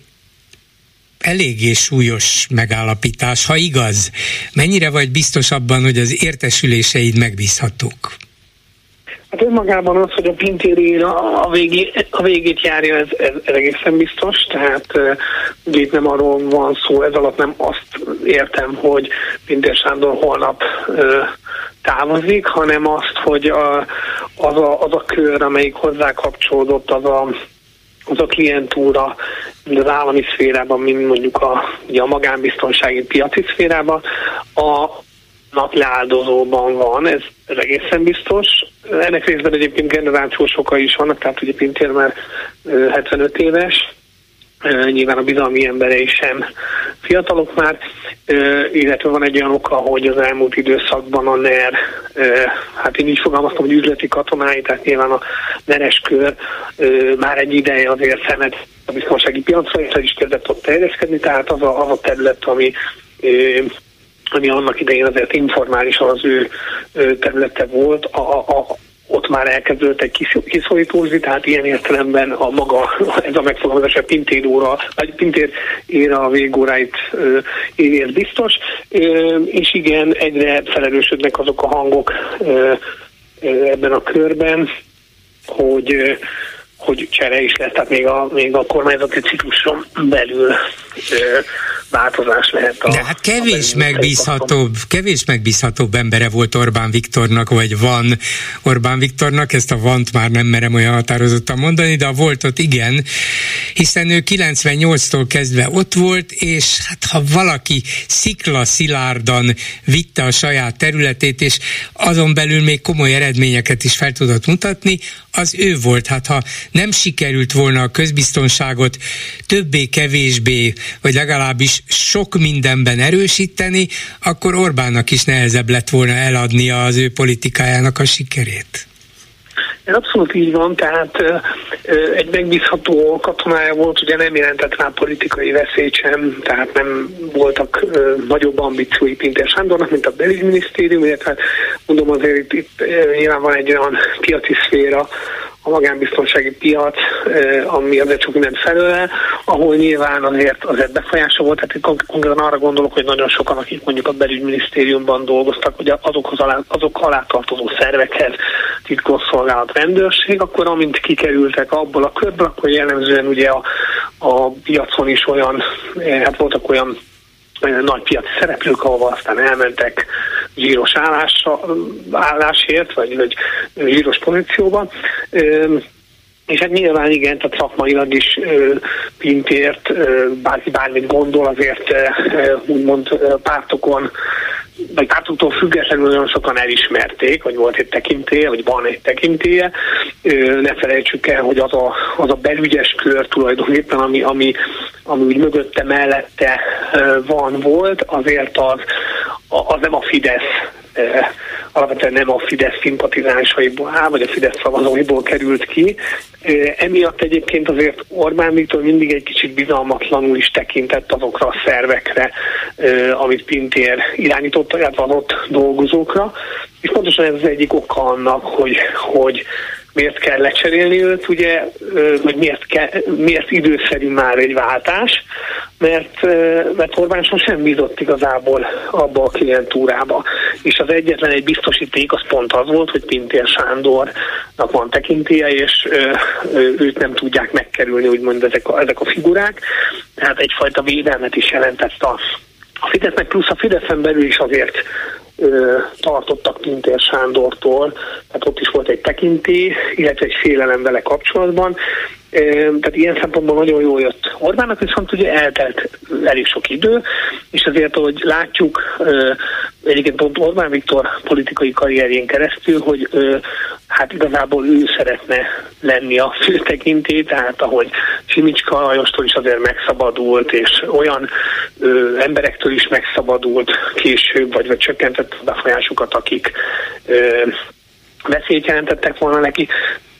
eléggé súlyos megállapítás, ha igaz. Mennyire vagy biztos abban, hogy az értesüléseid megbízhatók? Hát önmagában az, hogy a Pintéri a, végé, a végét járja, ez, ez, ez egészen biztos, tehát ugye itt nem arról van szó, ez alatt nem azt értem, hogy Pintér Sándor holnap távozik, hanem azt, hogy a, az, a, az a kör, amelyik hozzá kapcsolódott, az a, az a klientúra, az állami szférában, mint mondjuk a, ugye a magánbiztonsági piaci szférában, a, napleáldozóban van, ez, ez egészen biztos. Ennek részben egyébként generációs oka is vannak, tehát ugye Pintér már 75 éves, nyilván a bizalmi emberei sem fiatalok már, illetve van egy olyan oka, hogy az elmúlt időszakban a NER, hát én így fogalmaztam, hogy üzleti katonái, tehát nyilván a neres kör már egy ideje azért szemet a biztonsági piacra, és is kezdett ott terjeszkedni, tehát az a, az a terület, ami ami annak idején azért informálisan az ő területe volt, a, a, ott már elkezdődtek kiszorítózni, tehát ilyen értelemben a maga, ez a megfogalmazás a Pintér óra, vagy Pintér éra a végóráit éri, ez biztos, és igen, egyre felelősödnek azok a hangok ebben a körben, hogy hogy csere is lesz, tehát még a, még a kormányzati cikluson belül változás lehet. A, De hát kevés megbízhatóbb, kevés megbízhatóbb embere volt Orbán Viktornak, vagy van Orbán Viktornak, ezt a vant már nem merem olyan határozottan mondani, de a voltot igen, hiszen ő 98-tól kezdve ott volt, és hát ha valaki szikla szilárdan vitte a saját területét, és azon belül még komoly eredményeket is fel tudott mutatni, az ő volt. Hát ha nem sikerült volna a közbiztonságot többé-kevésbé, vagy legalábbis sok mindenben erősíteni, akkor Orbánnak is nehezebb lett volna eladnia az ő politikájának a sikerét. Ez abszolút így van, tehát egy megbízható katonája volt, ugye nem jelentett rá politikai veszélyt sem, tehát nem voltak nagyobb ambíciói Pintér Sándornak, mint a belügyminisztérium, illetve mondom azért itt, itt nyilván van egy olyan piaci szféra, a magánbiztonsági piac, ami azért csak minden felőle, ahol nyilván azért, azért befolyása volt, tehát konkrétan arra gondolok, hogy nagyon sokan, akik mondjuk a belügyminisztériumban dolgoztak, hogy azokhoz alá, azok alá tartozó szervekhez, titkosszolgálat, rendőrség, akkor amint kikerültek abból a körből, akkor jellemzően ugye a, a piacon is olyan, hát voltak olyan nagy piaci szereplők, ahova aztán elmentek zsíros állásra, állásért, vagy, vagy zsíros pozícióban. És hát nyilván igen, tehát szakmailag is pintért, bárki bármit gondol, azért úgymond pártokon, vagy pártoktól függetlenül nagyon sokan elismerték, hogy volt egy tekintélye, vagy van egy tekintélye. Ne felejtsük el, hogy az a, az a belügyes kör tulajdonképpen, ami, ami, ami úgy mögötte, mellette van, volt, azért az, az nem a Fidesz alapvetően nem a Fidesz szimpatizánsaiból áll, vagy a Fidesz szavazóiból került ki. Emiatt egyébként azért Orbán Viktor mindig egy kicsit bizalmatlanul is tekintett azokra a szervekre, amit Pintér irányította, illetve az ott dolgozókra. És pontosan ez az egyik oka annak, hogy, hogy miért kell lecserélni őt, ugye, vagy miért, kell, miért időszerű már egy váltás, mert, mert Orbán sem bízott igazából abba a klientúrába. És az egyetlen egy biztosíték az pont az volt, hogy Pintér Sándornak van tekintélye, és őt nem tudják megkerülni, úgymond ezek a, ezek a figurák. Tehát egyfajta védelmet is jelentett a, a Fidesznek, plusz a Fideszen belül is azért tartottak Pintér Sándortól, tehát ott is volt egy tekintély, illetve egy félelem vele kapcsolatban, tehát ilyen szempontból nagyon jól jött Orbánnak, viszont ugye eltelt elég sok idő, és azért, ahogy látjuk, egyébként pont Orbán Viktor politikai karrierjén keresztül, hogy hát igazából ő szeretne lenni a főtekinté, tehát ahogy Simicska Lajostól is azért megszabadult, és olyan ö, emberektől is megszabadult később, vagy, vagy csökkentett befolyásukat, akik ö, veszélyt jelentettek volna neki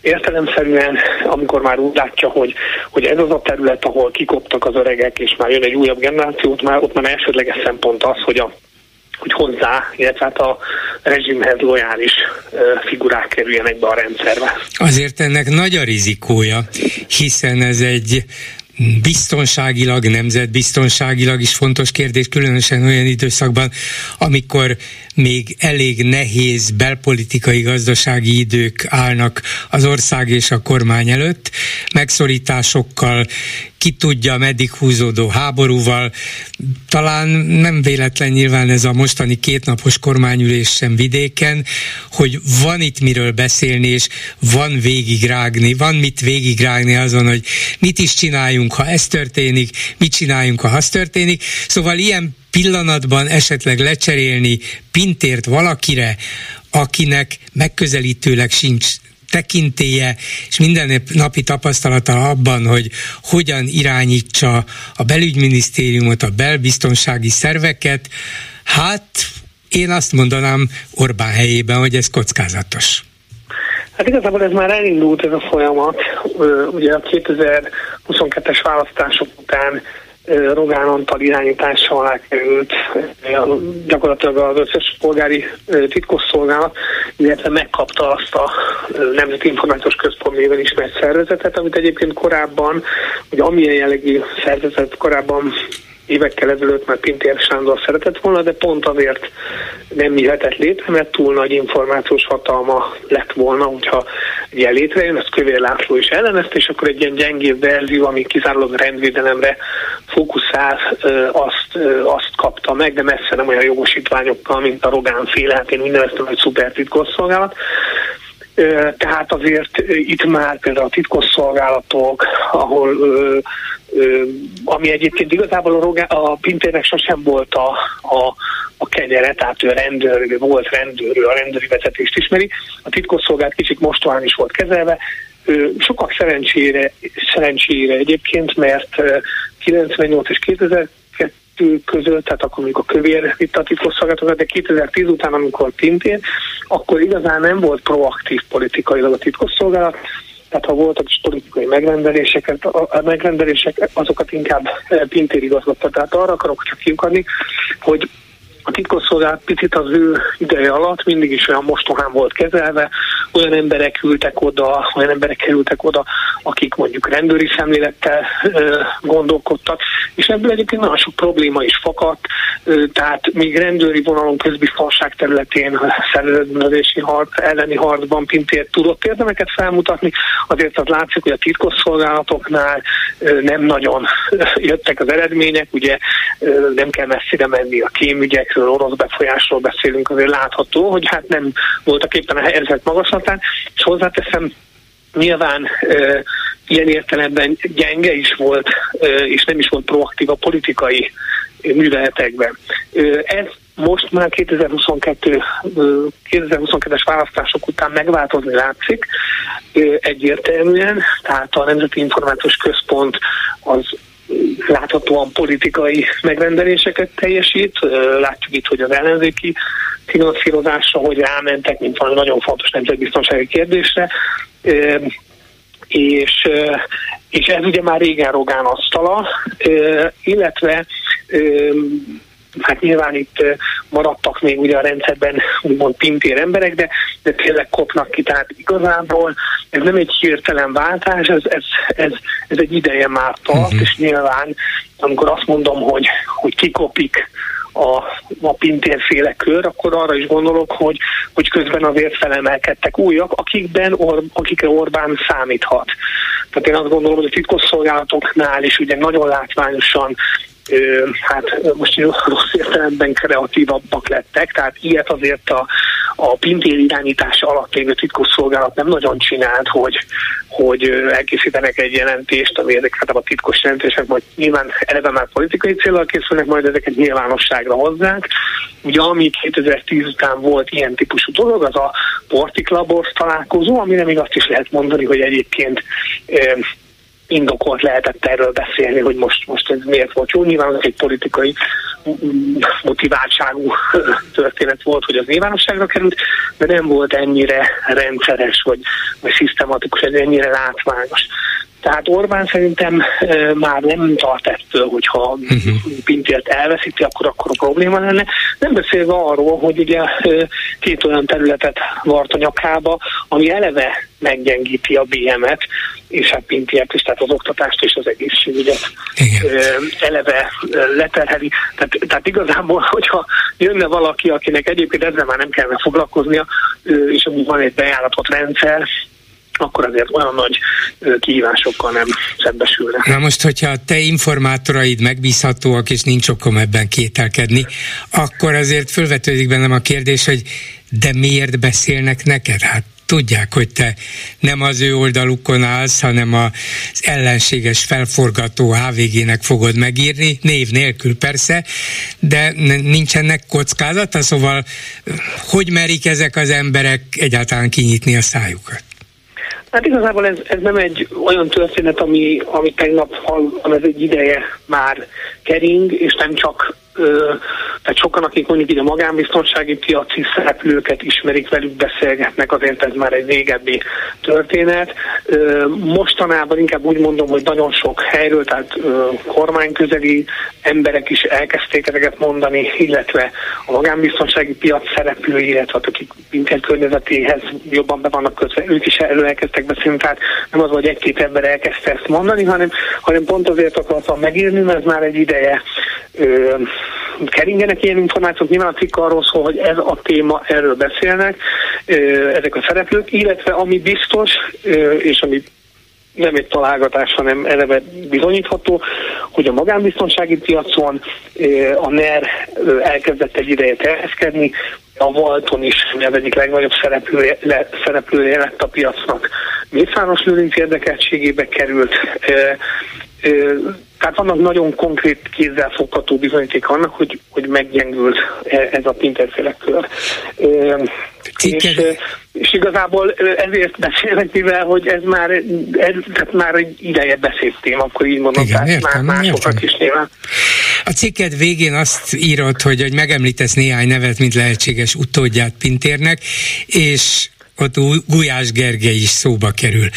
értelemszerűen, amikor már úgy látja, hogy, hogy ez az a terület, ahol kikoptak az öregek, és már jön egy újabb generáció, ott már, ott már elsődleges szempont az, hogy a hogy hozzá, illetve hát a rezsimhez lojális figurák kerüljenek be a rendszerbe. Azért ennek nagy a rizikója, hiszen ez egy biztonságilag, nemzetbiztonságilag is fontos kérdés, különösen olyan időszakban, amikor még elég nehéz belpolitikai gazdasági idők állnak az ország és a kormány előtt, megszorításokkal, ki tudja, meddig húzódó háborúval. Talán nem véletlen nyilván ez a mostani kétnapos kormányülés sem vidéken, hogy van itt miről beszélni, és van végigrágni, van mit végigrágni azon, hogy mit is csináljunk, ha ez történik, mit csináljunk, ha az történik. Szóval ilyen pillanatban esetleg lecserélni pintért valakire, akinek megközelítőleg sincs tekintéje és minden napi tapasztalata abban, hogy hogyan irányítsa a belügyminisztériumot, a belbiztonsági szerveket, hát én azt mondanám Orbán helyében, hogy ez kockázatos. Hát igazából ez már elindult ez a folyamat. Ugye a 2022-es választások után Rogán Antal irányítása alá került gyakorlatilag az összes polgári titkosszolgálat, illetve megkapta azt a Nemzeti Információs Központ néven ismert szervezetet, amit egyébként korábban, hogy amilyen jellegű szervezet korábban évekkel ezelőtt már Pintér Sándor szeretett volna, de pont azért nem jöhetett létre, mert túl nagy információs hatalma lett volna, hogyha ilyen létrejön, ezt Kövér László is ellenezte, és akkor egy ilyen gyengébb verzió, ami kizárólag rendvédelemre fókuszál, azt, azt kapta meg, de messze nem olyan jogosítványokkal, mint a Rogán féle, hát én úgy neveztem, hogy szupertitkosszolgálat. Tehát azért itt már például a titkosszolgálatok, ahol ami egyébként igazából a, Rogá, a Pintérnek sosem volt a, a, a kenyere, tehát ő rendőr, volt rendőr, a rendőri vezetést ismeri. A titkosszolgált kicsit mostohán is volt kezelve, sokak szerencsére, szerencsére egyébként, mert 98 és 2000 között, tehát akkor mondjuk a kövér itt a titkosszolgálatokat, de 2010 után, amikor Pintér, akkor igazán nem volt proaktív politikailag a titkosszolgálat, tehát ha voltak is politikai megrendelések, a megrendelések, azokat inkább Pintér igazgatta. Tehát arra akarok csak kiukadni, hogy a titkosszolgálat picit az ő ideje alatt mindig is olyan mostohán volt kezelve, olyan emberek ültek oda, olyan emberek kerültek oda, akik mondjuk rendőri szemlélettel ö, gondolkodtak, és ebből egyébként nagyon sok probléma is fakadt, ö, tehát még rendőri vonalon közbiztonság területén szervezetbűnözési harc, elleni harcban Pintér tudott érdemeket felmutatni, azért az látszik, hogy a titkosszolgálatoknál ö, nem nagyon jöttek az eredmények, ugye ö, nem kell messzire menni a kémügyek befolyásról, orosz befolyásról beszélünk, azért látható, hogy hát nem voltak éppen a helyzet magaslatán, és hozzáteszem, nyilván e, ilyen értelemben gyenge is volt, e, és nem is volt proaktív a politikai műveletekben. E, ez most már 2022, 2022-es választások után megváltozni látszik egyértelműen, tehát a Nemzeti Információs Központ az láthatóan politikai megrendeléseket teljesít. Látjuk itt, hogy az ellenzéki finanszírozásra, hogy rámentek, mint valami nagyon fontos nemzetbiztonsági kérdésre. És, és ez ugye már régen Rogán asztala, illetve hát nyilván itt maradtak még ugye a rendszerben úgymond pintér emberek, de, de tényleg kopnak ki, tehát igazából ez nem egy hirtelen váltás, ez, ez, ez, ez egy ideje már tart, uh-huh. és nyilván amikor azt mondom, hogy, hogy kikopik a, a pintérféle kör, akkor arra is gondolok, hogy, hogy közben azért felemelkedtek újak, akikben Or, akikre Orbán számíthat. Tehát én azt gondolom, hogy a titkosszolgálatoknál is ugye nagyon látványosan hát most rossz értelemben kreatívabbak lettek, tehát ilyet azért a, a Pintér irányítása alatt lévő titkosszolgálat nem nagyon csinált, hogy, hogy elkészítenek egy jelentést, ami ezek a titkos jelentések majd nyilván eleve már politikai célral készülnek, majd ezeket nyilvánosságra hozzák. Ugye ami 2010 után volt ilyen típusú dolog, az a Portik Labor találkozó, ami nem azt is lehet mondani, hogy egyébként indokolt lehetett erről beszélni, hogy most, most ez miért volt jó. Nyilván egy politikai motiváltságú történet volt, hogy az nyilvánosságra került, de nem volt ennyire rendszeres, vagy, vagy szisztematikus, ez ennyire látványos. Tehát Orbán szerintem már nem tart ettől, hogyha uh-huh. Pintért elveszíti, akkor akkor a probléma lenne. Nem beszélve arról, hogy ugye két olyan területet vart a nyakába, ami eleve meggyengíti a BM-et, és hát Pintiert is, tehát az oktatást és az egészségügyet Igen. Eleve leterheli. Tehát, tehát igazából, hogyha jönne valaki, akinek egyébként ezzel már nem kellene foglalkoznia, és van egy bejáratott rendszer, akkor azért olyan nagy kihívásokkal nem szembesülne. Na most, hogyha a te informátoraid megbízhatóak, és nincs okom ebben kételkedni, akkor azért fölvetődik bennem a kérdés, hogy de miért beszélnek neked? Hát tudják, hogy te nem az ő oldalukon állsz, hanem az ellenséges felforgató HVG-nek fogod megírni, név nélkül persze, de nincsenek kockázata, szóval hogy merik ezek az emberek egyáltalán kinyitni a szájukat? Hát igazából ez, ez nem egy olyan történet, ami, ami tegnap hall, hanem ez egy ideje már kering, és nem csak Tehát sokan, akik mondjuk így a magánbiztonsági piaci szereplőket ismerik, velük beszélgetnek, azért ez már egy régebbi történet. Mostanában inkább úgy mondom, hogy nagyon sok helyről, tehát kormányközeli emberek is elkezdték ezeket mondani, illetve a magánbiztonsági piac szereplői, illetve akik minden környezetéhez jobban be vannak kötve, ők is elő elkezdtek beszélni, tehát nem az, hogy egy-két ember elkezdte ezt mondani, hanem, hanem pont azért akartam megírni, mert már egy ideje keringenek ilyen információk, nyilván a cikk arról szól, hogy ez a téma, erről beszélnek ezek a szereplők, illetve ami biztos, és ami nem egy találgatás, hanem eleve bizonyítható, hogy a magánbiztonsági piacon a NER elkezdett egy ideje terjeszkedni, a Valton is az egyik legnagyobb szereplője, le, szereplője lett a piacnak. Mészáros Lőrinc érdekeltségébe került, tehát vannak nagyon konkrét kézzelfogható bizonyíték annak, hogy, hogy meggyengült e, ez a pinterféle kör. És, és igazából ezért beszélek, mivel, hogy ez már, ez, tehát már egy ideje beszélt téma, akkor így mondom, Igen, tehát értem, már másoknak értem. is nyilván. A cikked végén azt írod, hogy, hogy megemlítesz néhány nevet, mint lehetséges utódját Pintérnek, és ott Gulyás Gergely is szóba kerül.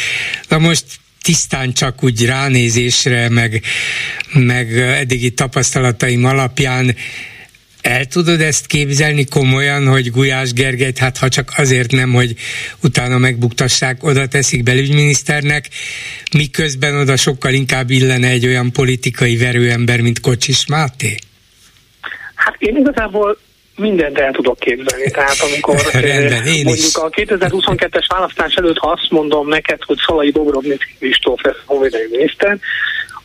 Na most tisztán csak úgy ránézésre, meg, meg eddigi tapasztalataim alapján el tudod ezt képzelni komolyan, hogy Gulyás Gergelyt, hát ha csak azért nem, hogy utána megbuktassák, oda teszik belügyminiszternek, miközben oda sokkal inkább illene egy olyan politikai verőember, mint Kocsis Máté? Hát én igazából mindent el tudok képzelni. Tehát amikor Rendben, én mondjuk is. a 2022-es választás előtt, ha azt mondom neked, hogy Szalai Dobrovnicki Kristóf lesz a honvédelmi miniszter,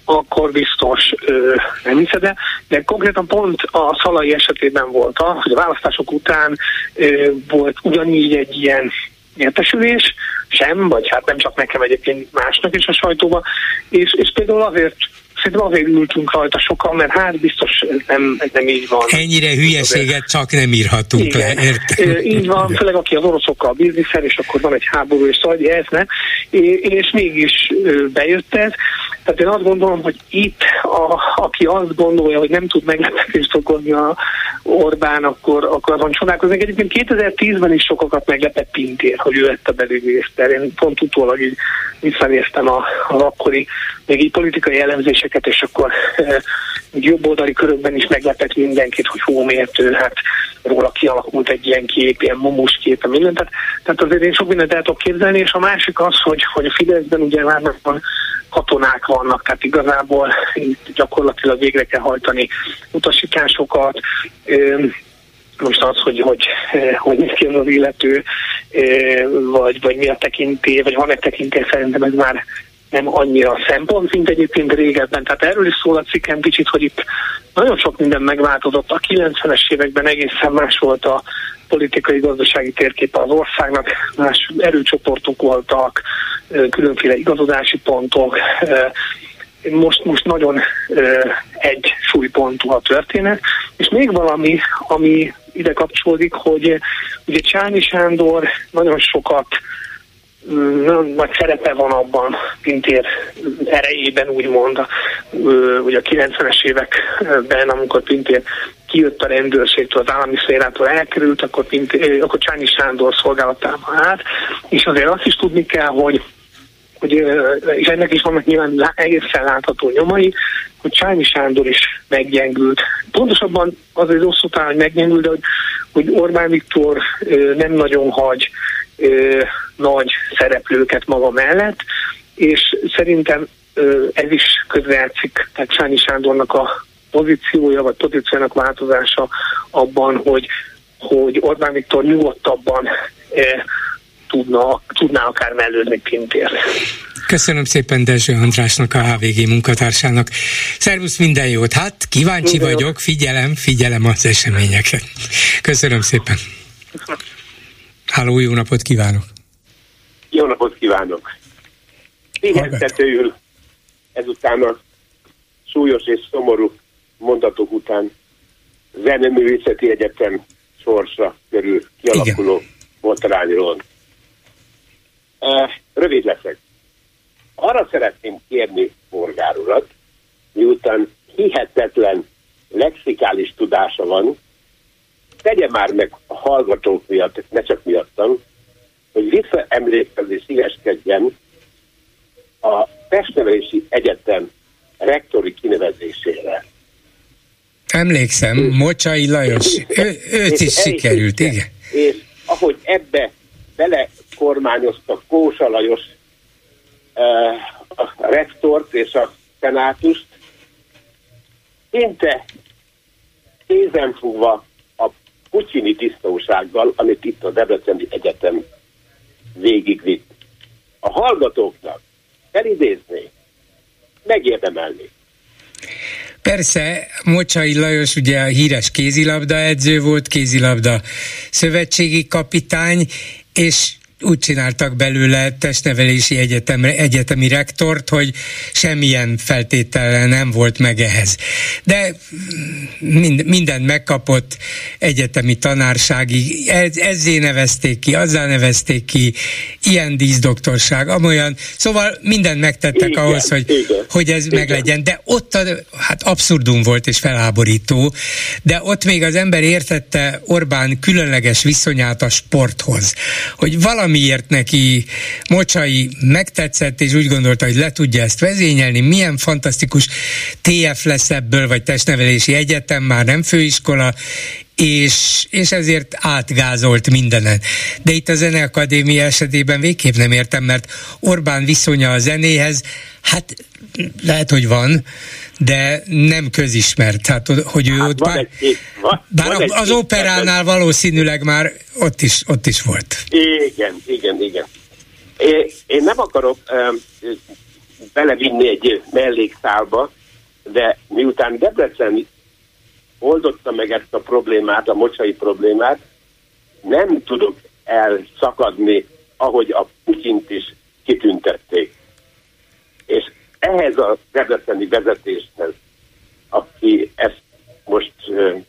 akkor biztos ö, nem hiszed el. De konkrétan pont a Szalai esetében volt az, hogy a választások után ö, volt ugyanígy egy ilyen értesülés, sem, vagy hát nem csak nekem egyébként másnak is a sajtóba, és, és például azért Szerintem azért ültünk rajta sokan, mert hát biztos ez nem, ez nem így van. Ennyire hülyeséget csak nem írhatunk Igen. le, értem. Így van, főleg aki az oroszokkal bizniszel, és akkor van egy háború, és szóval ez nem. É- És mégis bejött ez. Tehát én azt gondolom, hogy itt, a, aki azt gondolja, hogy nem tud meglepetést okozni a Orbán, akkor, akkor azon csodálkozni. Egyébként 2010-ben is sokakat meglepett Pintér, hogy ő lett a belügyminiszter. Én pont utólag így visszanéztem a, az akkori még így politikai elemzéseket, és akkor e, így jobboldali körökben is meglepett mindenkit, hogy hó miért ő, hát róla kialakult egy ilyen kép, ilyen mumus kép, minden. Tehát, tehát azért én sok mindent el tudok képzelni, és a másik az, hogy, hogy a Fideszben ugye már nagyon katonák vannak, tehát igazából gyakorlatilag végre kell hajtani utasításokat, most az, hogy, hogy, hogy mit kell az illető, vagy, vagy mi a tekintély, vagy van egy tekintély, szerintem ez már nem annyira szempont, mint egyébként régebben. Tehát erről is szól a cikkem kicsit, hogy itt nagyon sok minden megváltozott. A 90-es években egészen más volt a politikai gazdasági térképe az országnak, más erőcsoportok voltak, különféle igazodási pontok, most, most nagyon egy súlypontú a történet. És még valami, ami ide kapcsolódik, hogy ugye Csányi Sándor nagyon sokat nagyon nagy szerepe van abban, Pintér erejében úgymond, ugye a 90-es években, amikor Pintér kijött a rendőrségtől, az állami szférától elkerült, akkor, Pintér, akkor Csányi Sándor szolgálatában állt, és azért azt is tudni kell, hogy hogy, és ennek is vannak nyilván egészen látható nyomai, hogy Csányi Sándor is meggyengült. Pontosabban az egy rossz után, hogy meggyengült, de hogy, hogy Orbán Viktor nem nagyon hagy ö, nagy szereplőket maga mellett, és szerintem ö, ez is közrejátszik, tehát Csányi Sándornak a pozíciója, vagy pozíciójának változása abban, hogy, hogy Orbán Viktor nyugodtabban ö, tudna, tudná akár mellőzni Pintér. Köszönöm szépen Dezső Andrásnak, a HVG munkatársának. Szervusz, minden jót! Hát kíváncsi Minden vagyok, figyelem, figyelem az eseményeket. Köszönöm szépen. Háló, jó napot kívánok! Jó napot kívánok! Hihetetőül ezután a súlyos és szomorú mondatok után Zeneművészeti Egyetem sorsa körül kialakuló botrányról. Eh, Rövid leszek. Arra szeretném kérni Borgár urat, miután hihetetlen lexikális tudása van, tegye már meg a hallgatók miatt, ne csak miattam, hogy visszaemlékezni szíveskedjen a Pestnevelési Egyetem rektori kinevezésére. Emlékszem, Mocsai Lajos, ő, őt is sikerült, igen. És ahogy ebbe belekormányozta Kósa Lajos a rektort és a szenátust, szinte kézenfúva a putyini tisztósággal, amit itt a Debreceni Egyetem végigvitt. A hallgatóknak felidézni, megérdemelni. Persze, Mocsai Lajos ugye a híres kézilabda edző volt, kézilabda szövetségi kapitány, és úgy csináltak belőle testnevelési egyetemre, egyetemi rektort, hogy semmilyen feltétele nem volt meg ehhez. De mind, mindent megkapott egyetemi tanársági, ez, ezzé nevezték ki, azzal nevezték ki, ilyen díszdoktorság, amolyan, szóval mindent megtettek igen, ahhoz, hogy, igen, hogy ez igen. meglegyen. De ott a, hát abszurdum volt és felháborító, de ott még az ember értette Orbán különleges viszonyát a sporthoz, hogy valami valamiért neki Mocsai megtetszett, és úgy gondolta, hogy le tudja ezt vezényelni, milyen fantasztikus TF lesz ebből, vagy testnevelési egyetem, már nem főiskola, és, és ezért átgázolt mindenen. De itt a Zeneakadémia esetében végképp nem értem, mert Orbán viszonya a zenéhez, hát lehet, hogy van, de nem közismert. Hát, hogy ő hát ott bár, egy, van, bár van az operánál valószínűleg már ott is, ott is volt. Igen, igen, igen. Én, én nem akarok um, belevinni egy mellékszálba, de miután Debrecen oldotta meg ezt a problémát, a mocsai problémát, nem tudok elszakadni, ahogy a Putyint is kitüntették. És ehhez a debreceni vezetéshez, aki ezt most uh,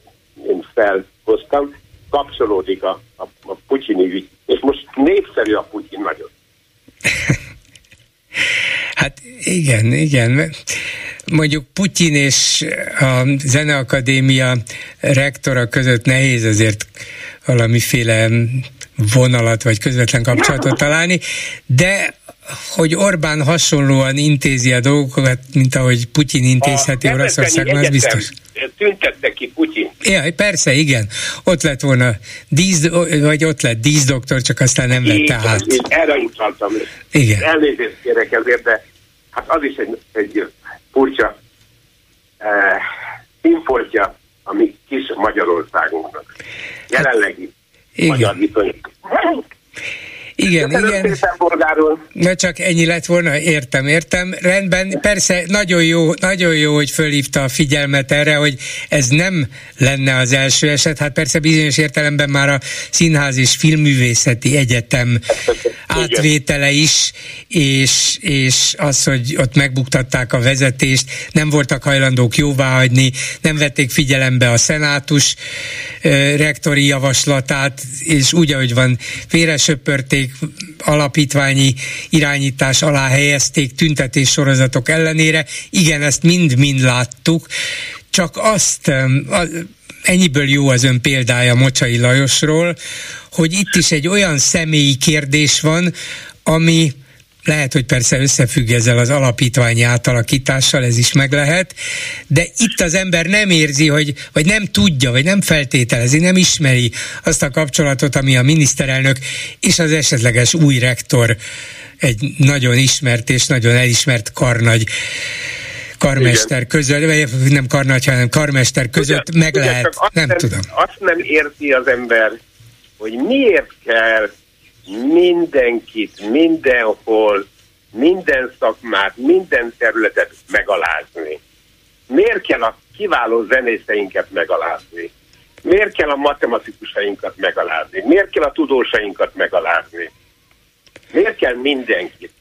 én felhoztam, kapcsolódik a, a, a putyini ügy. És most népszerű a Putyin nagyon. Hát igen, igen. Mondjuk Putyin és a Zeneakadémia rektora között nehéz azért valamiféle vonalat vagy közvetlen kapcsolatot találni, de hogy Orbán hasonlóan intézi a dolgokat, mint ahogy Putyin intézheti Oroszországban, az biztos. Tüntette ki Putyin. Ja, persze, igen. Ott lett volna dísz, vagy ott lett díszdoktor, csak aztán nem vette át. Erre utaltam. Igen. Elnézést kérek ezért, de hát az is egy, egy furcsa eh, importja a mi kis Magyarországunknak. Jelenlegi igen. magyar viszonyok. Igen, Köszönöm igen. Na csak ennyi lett volna, értem, értem. Rendben, persze nagyon jó, nagyon jó, hogy fölhívta a figyelmet erre, hogy ez nem lenne az első eset. Hát persze bizonyos értelemben már a Színház és Filmművészeti Egyetem átvétele is, és, és az, hogy ott megbuktatták a vezetést, nem voltak hajlandók jóváhagyni, nem vették figyelembe a szenátus rektori javaslatát, és úgy, ahogy van, félresöpörték, alapítványi irányítás alá helyezték tüntetés sorozatok ellenére. Igen, ezt mind-mind láttuk, csak azt ennyiből jó az ön példája Mocsai Lajosról, hogy itt is egy olyan személyi kérdés van, ami lehet, hogy persze összefügg ezzel az alapítványi átalakítással, ez is meg lehet, de itt az ember nem érzi, hogy, vagy nem tudja, vagy nem feltételezi, nem ismeri azt a kapcsolatot, ami a miniszterelnök és az esetleges új rektor egy nagyon ismert és nagyon elismert karnagy karmester Igen. között, vagy nem karnagy, hanem karmester között ugye, meg ugye, lehet, nem, nem tudom. Azt nem érti az ember, hogy miért kell mindenkit, mindenhol, minden szakmát, minden területet megalázni. Miért kell a kiváló zenészeinket megalázni? Miért kell a matematikusainkat megalázni? Miért kell a tudósainkat megalázni? Miért kell mindenkit?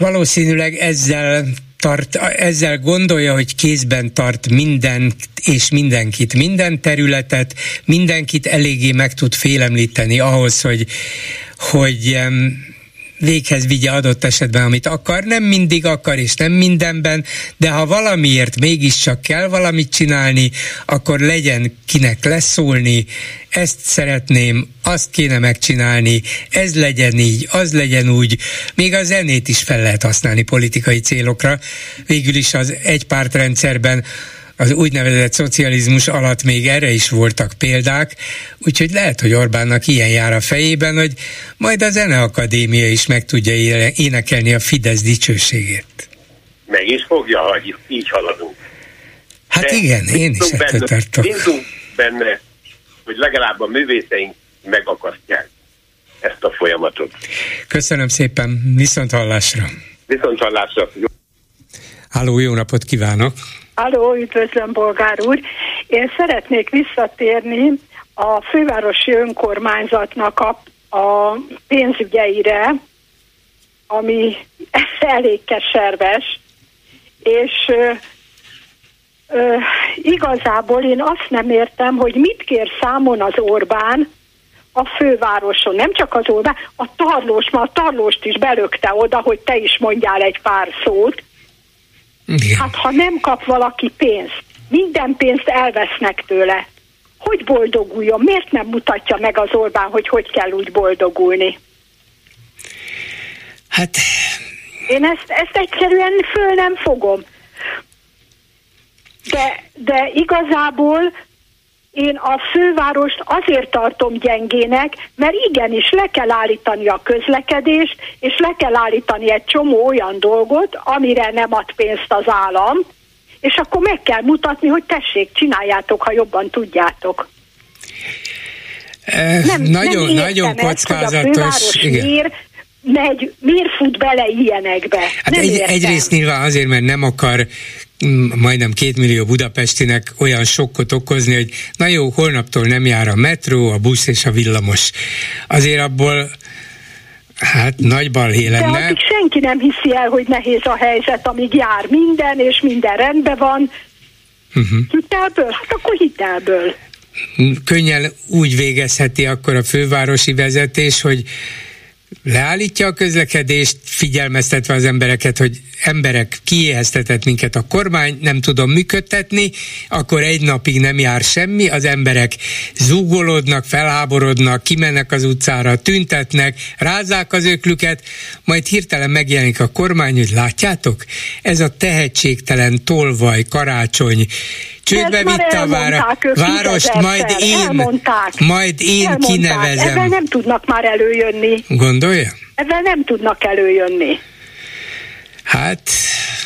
Valószínűleg ezzel tart, ezzel gondolja, hogy kézben tart mindent és mindenkit, minden területet, mindenkit eléggé meg tud félemlíteni ahhoz, hogy, hogy véghez vigye adott esetben, amit akar. Nem mindig akar, és nem mindenben, de ha valamiért mégiscsak kell valamit csinálni, akkor legyen kinek leszólni, ezt szeretném, azt kéne megcsinálni, ez legyen így, az legyen úgy. Még a zenét is fel lehet használni politikai célokra. Végül is az egypártrendszerben az úgynevezett szocializmus alatt még erre is voltak példák, úgyhogy lehet, hogy Orbánnak ilyen jár a fejében, hogy majd a Zeneakadémia is meg tudja énekelni a Fidesz dicsőségét. Meg is fogja, ha így haladunk. Hát De igen, én is ettől tartok. Bízunk benne, hogy legalább a művészeink megakasztják ezt a folyamatot. Köszönöm szépen, viszont hallásra. Viszont hallásra. Háló, jó napot kívánok! Halló, üdvözlöm, bolgár úr! Én szeretnék visszatérni a fővárosi önkormányzatnak a, a pénzügyeire, ami elég keserves, és ö, ö, igazából én azt nem értem, hogy mit kér számon az Orbán a fővároson, nem csak az Orbán, a Tarlós, ma a Tarlóst is belökte oda, hogy te is mondjál egy pár szót, igen. Hát ha nem kap valaki pénzt, minden pénzt elvesznek tőle, hogy boldoguljon? Miért nem mutatja meg az Orbán, hogy hogy kell úgy boldogulni? Hát... Én ezt, ezt egyszerűen föl nem fogom. De, de igazából én a fővárost azért tartom gyengének, mert igenis le kell állítani a közlekedést, és le kell állítani egy csomó olyan dolgot, amire nem ad pénzt az állam, és akkor meg kell mutatni, hogy tessék, csináljátok, ha jobban tudjátok. Eh, nem, nagyon, nem nagyon kockázatos. Ezt, igen. Miért, megy, miért fut bele ilyenekbe? Hát egy, egyrészt nyilván azért, mert nem akar majdnem két millió budapestinek olyan sokkot okozni, hogy na jó, holnaptól nem jár a metró, a busz és a villamos. Azért abból Hát nagy balhé lenne. De addig senki nem hiszi el, hogy nehéz a helyzet, amíg jár minden, és minden rendben van. Uh-huh. Hitelből? Hát akkor hitelből. Könnyen úgy végezheti akkor a fővárosi vezetés, hogy leállítja a közlekedést, figyelmeztetve az embereket, hogy emberek kiéheztetett minket a kormány, nem tudom működtetni, akkor egy napig nem jár semmi, az emberek zúgolódnak, felháborodnak, kimennek az utcára, tüntetnek, rázzák az öklüket, majd hirtelen megjelenik a kormány, hogy látjátok, ez a tehetségtelen tolvaj, karácsony, csődbe vitte a vára, várost, majd én, elmondták, majd én elmondták. kinevezem. Ezzel nem tudnak már előjönni. Gondolja? Ezzel nem tudnak előjönni. Hát...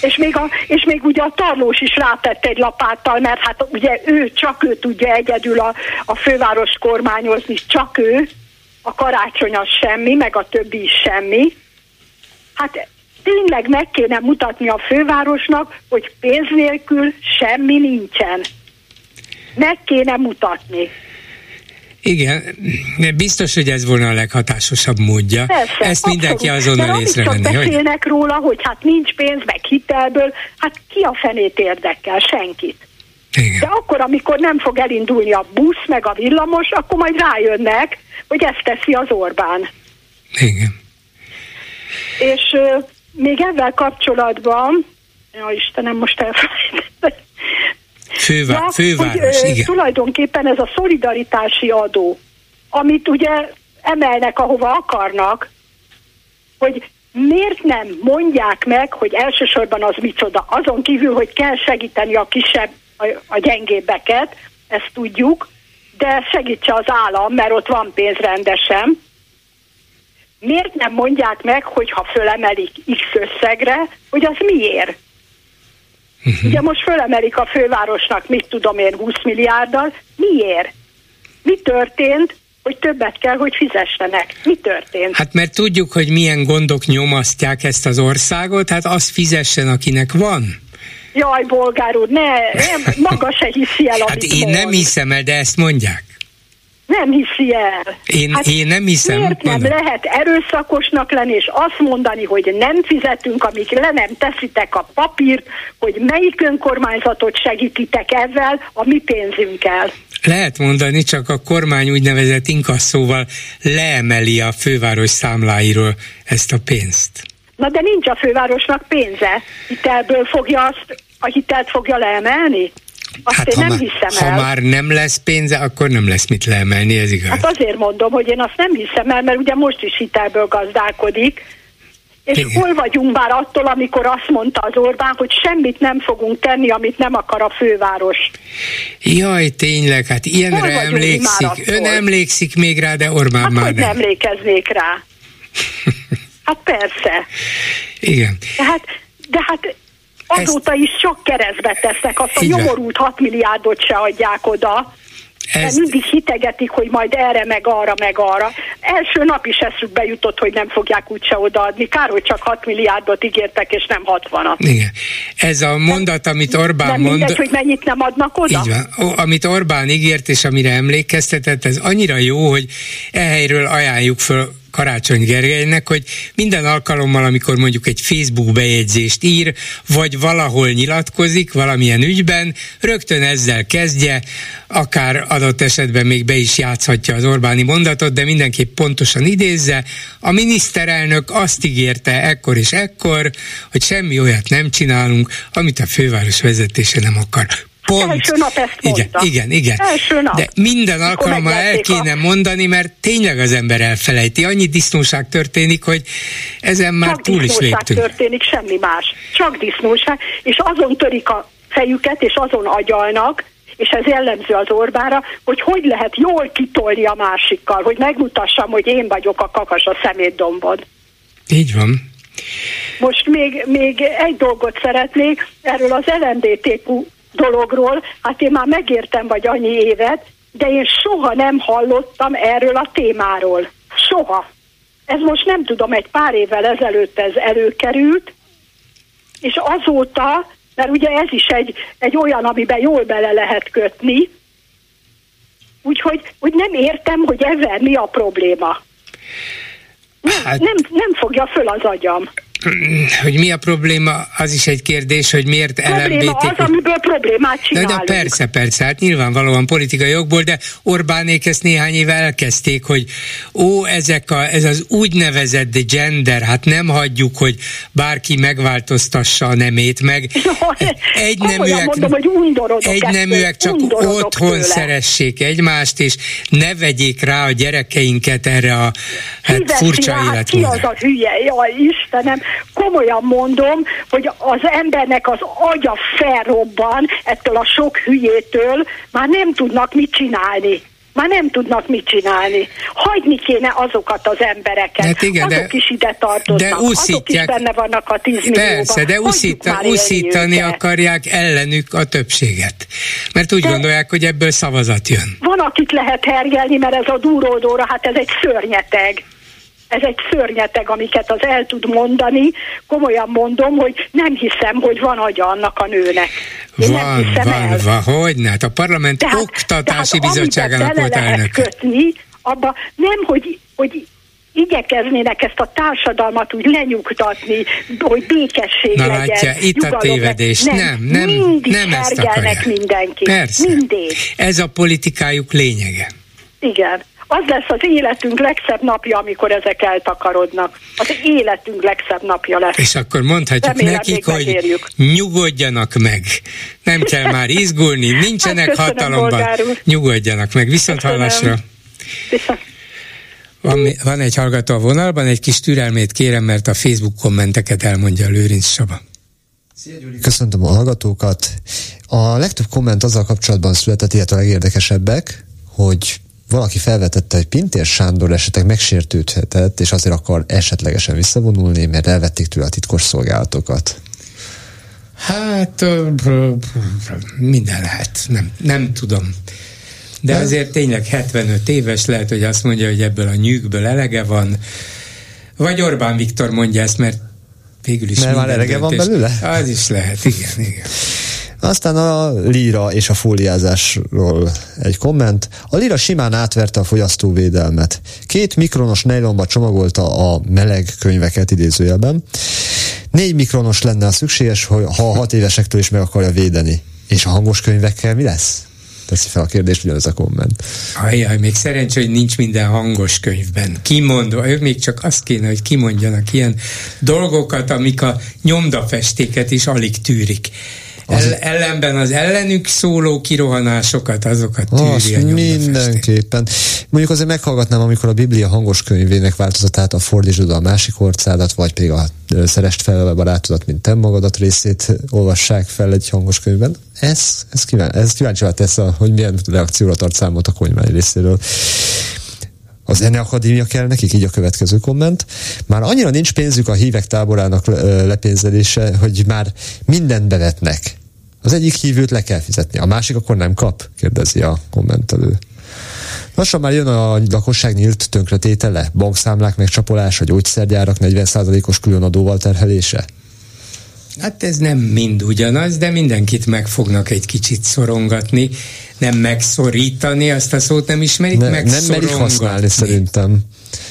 És még, a, és még ugye a tarlós is rátett egy lapáttal, mert hát ugye ő, csak ő tudja egyedül a, a főváros kormányozni, csak ő, a karácsony az semmi, meg a többi is semmi. Hát tényleg meg kéne mutatni a fővárosnak, hogy pénz nélkül semmi nincsen. Meg kéne mutatni. Igen, biztos, hogy ez volna a leghatásosabb módja. Persze, Ezt mindenki azonnal észrevenni. Csak beszélnek hogy... róla, hogy hát nincs pénz, meg hitelből, hát ki a fenét érdekel? Senkit. Igen. De akkor, amikor nem fog elindulni a busz, meg a villamos, akkor majd rájönnek, hogy ezt teszi az Orbán. Igen. És még ezzel kapcsolatban, ja Istenem, most elfelejtettem, Fővá- ja, főváros, hogy, igen. Tulajdonképpen ez a szolidaritási adó, amit ugye emelnek, ahova akarnak, hogy miért nem mondják meg, hogy elsősorban az micsoda. Azon kívül, hogy kell segíteni a kisebb, a, a gyengébbeket, ezt tudjuk, de segítse az állam, mert ott van pénz rendesen. Miért nem mondják meg, hogy ha fölemelik X összegre, hogy az miért? Uh-huh. Ugye most fölemelik a fővárosnak, mit tudom én, 20 milliárddal. Miért? Mi történt, hogy többet kell, hogy fizessenek? Mi történt? Hát mert tudjuk, hogy milyen gondok nyomasztják ezt az országot, hát azt fizessen, akinek van. Jaj, bolgár úr, ne, nem, maga se hiszi el, Hát én mond. nem hiszem el, de ezt mondják. Nem hiszi el. Én, hát én nem hiszem. Miért nem mondom. lehet erőszakosnak lenni, és azt mondani, hogy nem fizetünk, amíg le nem teszitek a papírt, hogy melyik önkormányzatot segítitek ezzel a mi pénzünkkel. Lehet mondani, csak a kormány úgynevezett inkasszóval leemeli a főváros számláiról ezt a pénzt. Na de nincs a fővárosnak pénze. Hitelből fogja azt, a hitelt fogja leemelni? Azt hát, én nem már, hiszem el. Ha már nem lesz pénze, akkor nem lesz mit leemelni, ez igaz. Hát azért mondom, hogy én azt nem hiszem el, mert ugye most is hitelből gazdálkodik, és Igen. hol vagyunk már attól, amikor azt mondta az Orbán, hogy semmit nem fogunk tenni, amit nem akar a főváros. Jaj, tényleg, hát ilyenre emlékszik. Ön emlékszik még rá, de Orbán hát, már hogy nem. emlékeznék rá. hát persze. Igen. De hát, de hát azóta Ezt... is sok keresztbe tesznek, azt a nyomorult 6 milliárdot se adják oda. Ez... mindig hitegetik, hogy majd erre, meg arra, meg arra. Első nap is eszükbe jutott, hogy nem fogják úgyse odaadni. Kár, hogy csak 6 milliárdot ígértek, és nem 60-at. Igen. Ez a mondat, amit Orbán nem mond... Mindegy, hogy mennyit nem adnak oda? Így van. O, amit Orbán ígért, és amire emlékeztetett, ez annyira jó, hogy ehelyről ajánljuk föl Karácsony Gergelynek, hogy minden alkalommal, amikor mondjuk egy Facebook bejegyzést ír, vagy valahol nyilatkozik valamilyen ügyben, rögtön ezzel kezdje, akár adott esetben még be is játszhatja az Orbáni mondatot, de mindenképp pontosan idézze. A miniszterelnök azt ígérte ekkor és ekkor, hogy semmi olyat nem csinálunk, amit a főváros vezetése nem akar. Pont. Első nap ezt mondta. Igen, igen, igen. Első nap. De minden alkalommal el kéne a... mondani, mert tényleg az ember elfelejti. Annyi disznóság történik, hogy ezen már Csak túl is léptünk. történik, semmi más. Csak disznóság, és azon törik a fejüket, és azon agyalnak, és ez jellemző az Orbára, hogy hogy lehet jól kitolni a másikkal, hogy megmutassam, hogy én vagyok a kakas a szemétdombon. Így van. Most még, még egy dolgot szeretnék, erről az LMDTQ dologról, hát én már megértem vagy annyi évet, de én soha nem hallottam erről a témáról. Soha. Ez most nem tudom, egy pár évvel ezelőtt ez előkerült, és azóta, mert ugye ez is egy, egy olyan, amiben jól bele lehet kötni, úgyhogy hogy nem értem, hogy ezzel mi a probléma. Nem, hát... nem, nem fogja föl az agyam hogy mi a probléma, az is egy kérdés, hogy miért probléma LMBT... az, amiből problémát csinálunk. De, de persze, persze, hát nyilvánvalóan politikai jogból, de Orbánék ezt néhány éve elkezdték, hogy ó, ezek a, ez az úgynevezett gender, hát nem hagyjuk, hogy bárki megváltoztassa a nemét, meg egy neműek, mondom, hogy egy neműek csak otthon tőle. szeressék egymást, és ne vegyék rá a gyerekeinket erre a hát, furcsa életmódra. Ki az a hülye, jaj Istenem, komolyan mondom, hogy az embernek az agya felrobban ettől a sok hülyétől, már nem tudnak mit csinálni már nem tudnak mit csinálni. Hagyni kéne azokat az embereket. Hát igen, azok de, is ide tartoznak. De azok is benne vannak a 10 Persze, de uszíta, uszítani akarják ellenük a többséget. Mert úgy de gondolják, hogy ebből szavazat jön. Van, akit lehet hergelni, mert ez a duródóra, hát ez egy szörnyeteg ez egy szörnyeteg, amiket az el tud mondani. Komolyan mondom, hogy nem hiszem, hogy van agya annak a nőnek. Én van, van, van, hogy ne? Hát a parlament tehát, oktatási tehát, bizottságának volt elnök. kötni, abba nem, hogy, hogy igyekeznének ezt a társadalmat úgy lenyugtatni, hogy békesség Na legyen. látja, itt a tévedés. Nem, nem, nem, mindig nem ezt akarják. mindenki. Persze. Mindig. Ez a politikájuk lényege. Igen az lesz az életünk legszebb napja, amikor ezek eltakarodnak. Az életünk legszebb napja lesz. És akkor mondhatjuk Remélem, nekik, hogy megérjük. nyugodjanak meg. Nem kell már izgulni, nincsenek hát hatalomban. Nyugodjanak meg. Viszont köszönöm. hallásra. Viszont. Van, van egy hallgató a vonalban, egy kis türelmét kérem, mert a Facebook kommenteket elmondja Lőrinc Saba. Szia Gyuri, köszöntöm a hallgatókat. A legtöbb komment azzal kapcsolatban született, illetve a legérdekesebbek, hogy valaki felvetette, hogy Pintér Sándor esetleg megsértődhetett, és azért akar esetlegesen visszavonulni, mert elvették tőle a titkos szolgálatokat. Hát minden lehet, nem, nem tudom. De, azért tényleg 75 éves lehet, hogy azt mondja, hogy ebből a nyűgből elege van. Vagy Orbán Viktor mondja ezt, mert végül is Mert már elege van belőle? Az is lehet, igen, igen. Aztán a lira és a fóliázásról egy komment. A lira simán átverte a fogyasztóvédelmet. Két mikronos nejlonba csomagolta a meleg könyveket idézőjelben. Négy mikronos lenne a szükséges, hogy ha a hat évesektől is meg akarja védeni. És a hangos könyvekkel mi lesz? teszi fel a kérdést ugyanez a komment. Ajjaj, még szerencsé, hogy nincs minden hangos könyvben. Kimondva, ők még csak azt kéne, hogy kimondjanak ilyen dolgokat, amik a nyomdafestéket is alig tűrik. Az... El, ellenben az ellenük szóló kirohanásokat, azokat tűri Azt a mindenképpen. Mondjuk azért meghallgatnám, amikor a Biblia hangos könyvének változatát, a fordítsd a másik orcádat, vagy pedig a szerest fel a barátodat, mint te magadat részét olvassák fel egy hangos könyvben. Ez, ez, kíván, ez kíváncsi tesz, a, hogy milyen reakcióra tart számot a konymány részéről az Zene Akadémia kell nekik, így a következő komment. Már annyira nincs pénzük a hívek táborának lepénzelése, hogy már mindent bevetnek. Az egyik hívőt le kell fizetni, a másik akkor nem kap, kérdezi a kommentelő. Lassan már jön a lakosság nyílt tönkretétele, bankszámlák megcsapolása, gyógyszergyárak 40%-os különadóval terhelése. Hát ez nem mind ugyanaz, de mindenkit meg fognak egy kicsit szorongatni. Nem megszorítani, azt a szót nem ismerik, ne, Nem merik használni szerintem.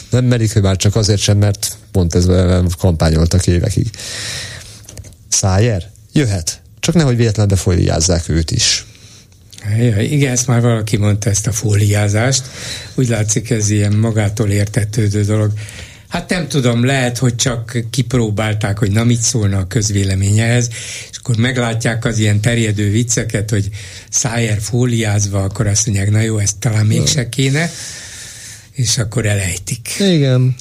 Nem merik, hogy már csak azért sem, mert pont ez kampányoltak évekig. Szájer? Jöhet. Csak nehogy véletlenül befóliázzák őt is. Ja, igen, ezt már valaki mondta, ezt a fóliázást. Úgy látszik, ez ilyen magától értetődő dolog. Hát nem tudom, lehet, hogy csak kipróbálták, hogy na mit szólna a közvéleményehez, és akkor meglátják az ilyen terjedő vicceket, hogy szájer fóliázva, akkor azt mondják, na jó, ezt talán mégse kéne, és akkor elejtik. Igen.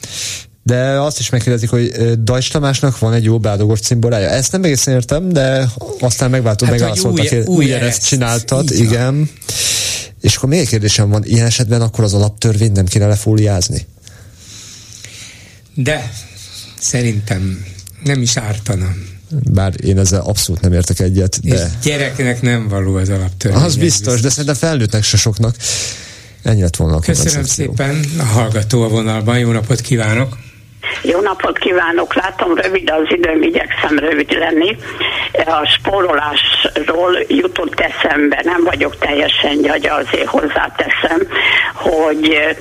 De azt is megkérdezik, hogy Dajs Tamásnak van egy jó beáldogos cimborája. Ezt nem egészen értem, de aztán megváltó, hát, megválaszoltak, hogy új, új ezt csináltad, igen. És akkor még egy kérdésem van, ilyen esetben akkor az alaptörvényt nem kéne lefóliázni? De szerintem nem is ártana. Bár én ezzel abszolút nem értek egyet. De... És gyereknek nem való az alaptörvény. Az biztos, biztos, de szerintem felnőttnek se soknak. Ennyi lett volna a Köszönöm szépen a hallgató a vonalban. Jó napot kívánok! Jó napot kívánok! Látom, rövid az időm, igyekszem rövid lenni. A spórolásról jutott eszembe, nem vagyok teljesen gyagya, azért hozzáteszem, hogy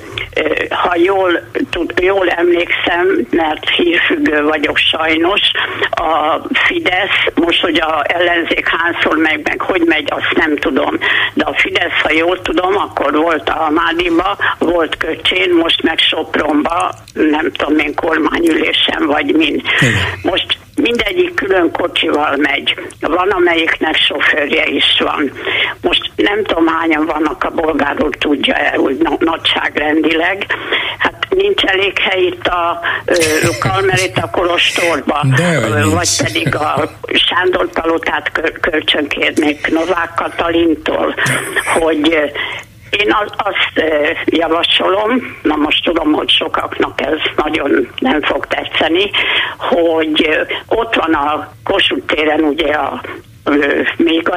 ha jól, tud, jól emlékszem, mert hírfüggő vagyok sajnos, a Fidesz, most, hogy a ellenzék hányszor meg, meg hogy megy, azt nem tudom. De a Fidesz, ha jól tudom, akkor volt a Mádiba, volt Köcsén, most meg Sopronba, nem tudom én kormányülésen vagy min. Most mindegyik külön kocsival megy. Van, amelyiknek sofőrje is van. Most nem tudom, hányan vannak a bolgár úr, tudja el úgy nagyságrendileg. Hát nincs elég hely itt a Kalmerét a Kolostorba, vagy pedig a Sándor Palotát kölcsönkérnék Novák Katalintól, hogy én azt javasolom, na most tudom, hogy sokaknak ez nagyon nem fog tetszeni, hogy ott van a Kossuth téren ugye a még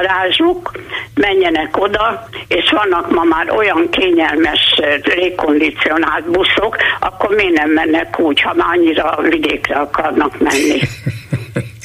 menjenek oda, és vannak ma már olyan kényelmes, rékondicionált buszok, akkor miért nem mennek úgy, ha már annyira vidékre akarnak menni.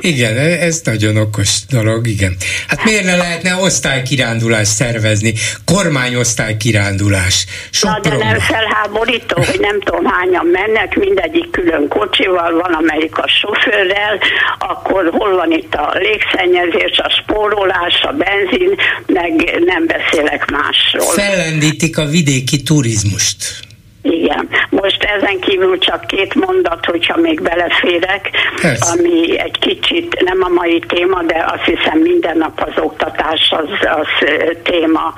igen, ez nagyon okos dolog, igen. Hát miért ne lehetne osztálykirándulást szervezni? Kormányosztálykirándulás. Na de nem felháborító, hogy nem tudom hányan mennek, mindegyik külön kocsival, van amelyik a sofőrrel, akkor hol van itt a légszennyezés, a spórolás, a benzin, meg nem beszélek másról. Fellendítik a vidéki turizmust. Igen. Most ezen kívül csak két mondat, hogyha még beleférek, Persze. ami egy kicsit nem a mai téma, de azt hiszem minden nap az oktatás az, az téma.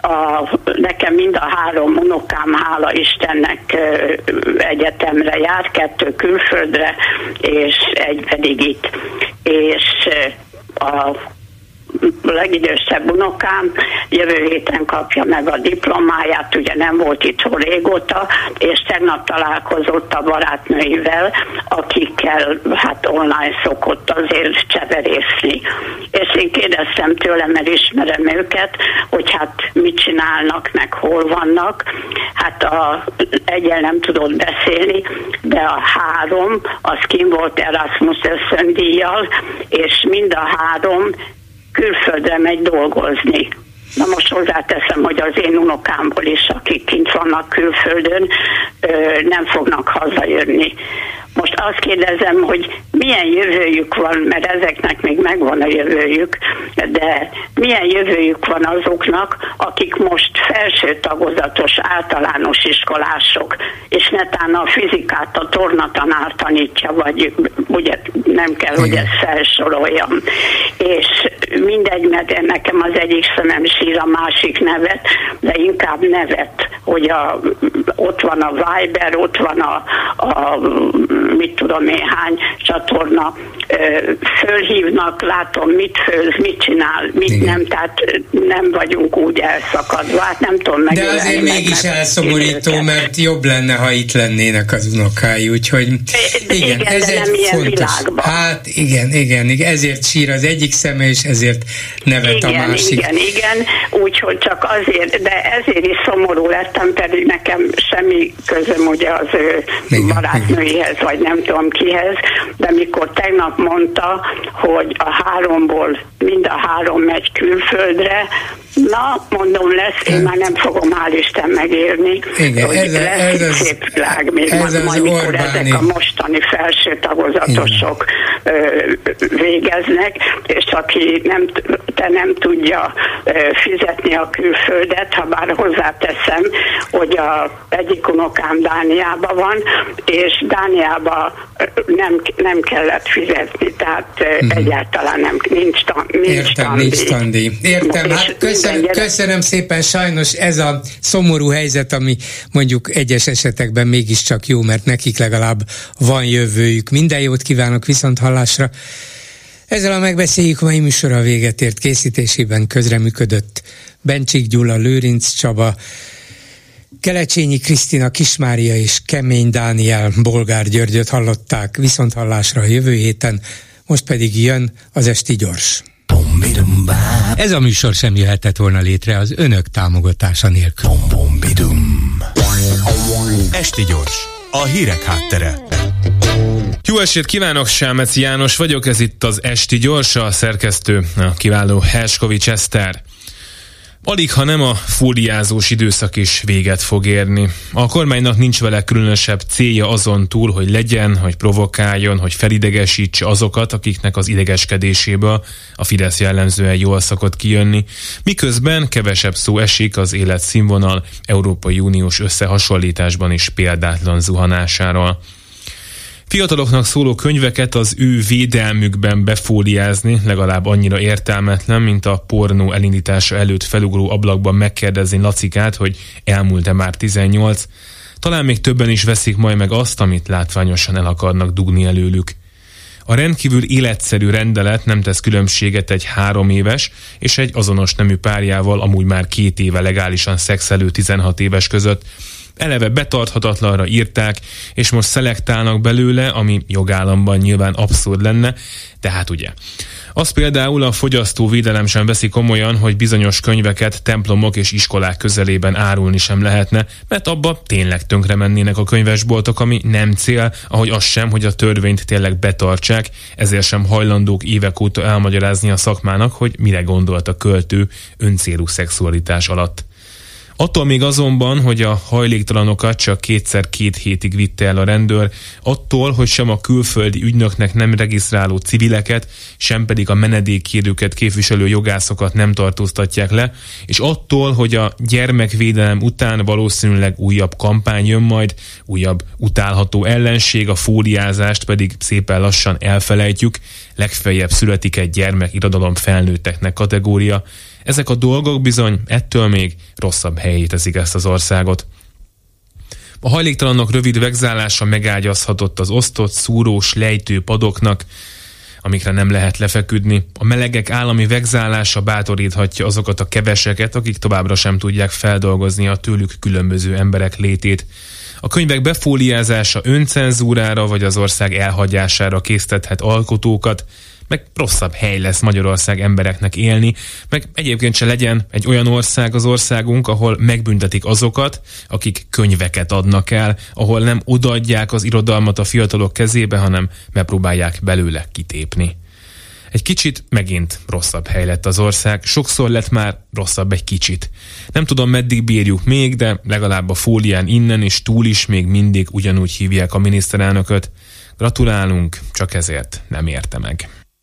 A, nekem mind a három unokám, hála Istennek egyetemre jár, kettő külföldre, és egy pedig itt. És a legidősebb unokám jövő héten kapja meg a diplomáját, ugye nem volt itthon régóta, és tegnap találkozott a barátnőivel, akikkel hát online szokott azért cseverészni. És én kérdeztem tőle, mert ismerem őket, hogy hát mit csinálnak, meg hol vannak. Hát a, egyel nem tudott beszélni, de a három, az kim volt Erasmus ösztöndíjjal, és mind a három külföldre megy dolgozni. Na most hozzáteszem, hogy az én unokámból is, akik kint vannak külföldön, nem fognak hazajönni. Most azt kérdezem, hogy milyen jövőjük van, mert ezeknek még megvan a jövőjük, de milyen jövőjük van azoknak, akik most felső tagozatos általános iskolások, és netán a fizikát a tornatanár tanítja, vagy ugye nem kell, hogy ezt felsoroljam. És mindegy, mert nekem az egyik szemem sír a másik nevet, de inkább nevet, hogy a, ott van a Viber, ott van a, a mit tudom én hány csatorna, fölhívnak, látom, mit főz, mit csinál, mit Igen. nem, tehát nem vagyunk úgy elszakadva, hát nem tudom meg. De azért mégis elszomorító, őket. mert jobb lenne, ha itt lennének az unokái, úgyhogy igen, igen ez egy fontos. Hát igen, igen, igen, ezért sír az egyik szeme, és ezért nevet igen, a másik. Igen, igen, úgyhogy csak azért, de ezért is szomorú lettem, pedig nekem semmi közöm ugye az ő igen, barátnőihez, igen. vagy nem tudom kihez, de mikor tegnap mondta, hogy a háromból mind a három megy külföldre, Na, mondom, lesz, én már nem fogom hál' Isten megérni, Igen, hogy ez, lesz ez egy az, szép világ még, ez majd, majd mikor ezek a mostani felső tagozatosok Igen. végeznek, és aki nem, te nem tudja fizetni a külföldet, ha bár hozzáteszem, hogy a egyik unokám Dániában van, és Dániában nem, nem kellett fizetni, tehát uh-huh. egyáltalán nem, nincs, nincs Értem, tandíj. nincs tandíj. Értem, hát köszönöm köszönöm, köszönöm szépen, sajnos ez a szomorú helyzet, ami mondjuk egyes esetekben mégiscsak jó, mert nekik legalább van jövőjük. Minden jót kívánok viszont hallásra. Ezzel a megbeszéljük mai műsora véget ért készítésében közreműködött Bencsik Gyula, Lőrinc Csaba, Kelecsényi Krisztina Kismária és Kemény Dániel Bolgár Györgyöt hallották viszont hallásra a jövő héten, most pedig jön az Esti Gyors. Ez a műsor sem jöhetett volna létre az önök támogatása nélkül. Esti gyors, a hírek háttere. Jó estét kívánok, Sámeci János vagyok, ez itt az Esti Gyorsa, a szerkesztő, a kiváló Herskovics Eszter. Alig, ha nem a fóliázós időszak is véget fog érni. A kormánynak nincs vele különösebb célja azon túl, hogy legyen, hogy provokáljon, hogy felidegesítse azokat, akiknek az idegeskedéséből a Fidesz jellemzően jól szokott kijönni, miközben kevesebb szó esik az életszínvonal Európai Uniós összehasonlításban is példátlan zuhanásáról. Fiataloknak szóló könyveket az ő védelmükben befóliázni legalább annyira értelmetlen, mint a pornó elindítása előtt felugró ablakban megkérdezni Lacikát, hogy elmúlt-e már 18. Talán még többen is veszik majd meg azt, amit látványosan el akarnak dugni előlük. A rendkívül életszerű rendelet nem tesz különbséget egy három éves és egy azonos nemű párjával amúgy már két éve legálisan szexelő 16 éves között, eleve betarthatatlanra írták, és most szelektálnak belőle, ami jogállamban nyilván abszurd lenne, tehát ugye. Az például a fogyasztóvédelem sem veszi komolyan, hogy bizonyos könyveket templomok és iskolák közelében árulni sem lehetne, mert abba tényleg tönkre mennének a könyvesboltok, ami nem cél, ahogy az sem, hogy a törvényt tényleg betartsák, ezért sem hajlandók évek óta elmagyarázni a szakmának, hogy mire gondolt a költő öncélú szexualitás alatt. Attól még azonban, hogy a hajléktalanokat csak kétszer két hétig vitte el a rendőr, attól, hogy sem a külföldi ügynöknek nem regisztráló civileket, sem pedig a menedékkérőket képviselő jogászokat nem tartóztatják le, és attól, hogy a gyermekvédelem után valószínűleg újabb kampány jön majd, újabb utálható ellenség, a fóliázást pedig szépen lassan elfelejtjük, legfeljebb születik egy gyermek irodalom felnőtteknek kategória, ezek a dolgok bizony ettől még rosszabb helyé teszik ezt az országot. A hajléktalanok rövid vegzálása megágyazhatott az osztott, szúrós, lejtő padoknak, amikre nem lehet lefeküdni. A melegek állami vegzálása bátoríthatja azokat a keveseket, akik továbbra sem tudják feldolgozni a tőlük különböző emberek létét. A könyvek befóliázása öncenzúrára vagy az ország elhagyására késztethet alkotókat, meg rosszabb hely lesz Magyarország embereknek élni, meg egyébként se legyen egy olyan ország az országunk, ahol megbüntetik azokat, akik könyveket adnak el, ahol nem odaadják az irodalmat a fiatalok kezébe, hanem megpróbálják belőle kitépni. Egy kicsit megint rosszabb hely lett az ország, sokszor lett már rosszabb egy kicsit. Nem tudom, meddig bírjuk még, de legalább a fólián innen és túl is még mindig ugyanúgy hívják a miniszterelnököt. Gratulálunk, csak ezért nem érte meg.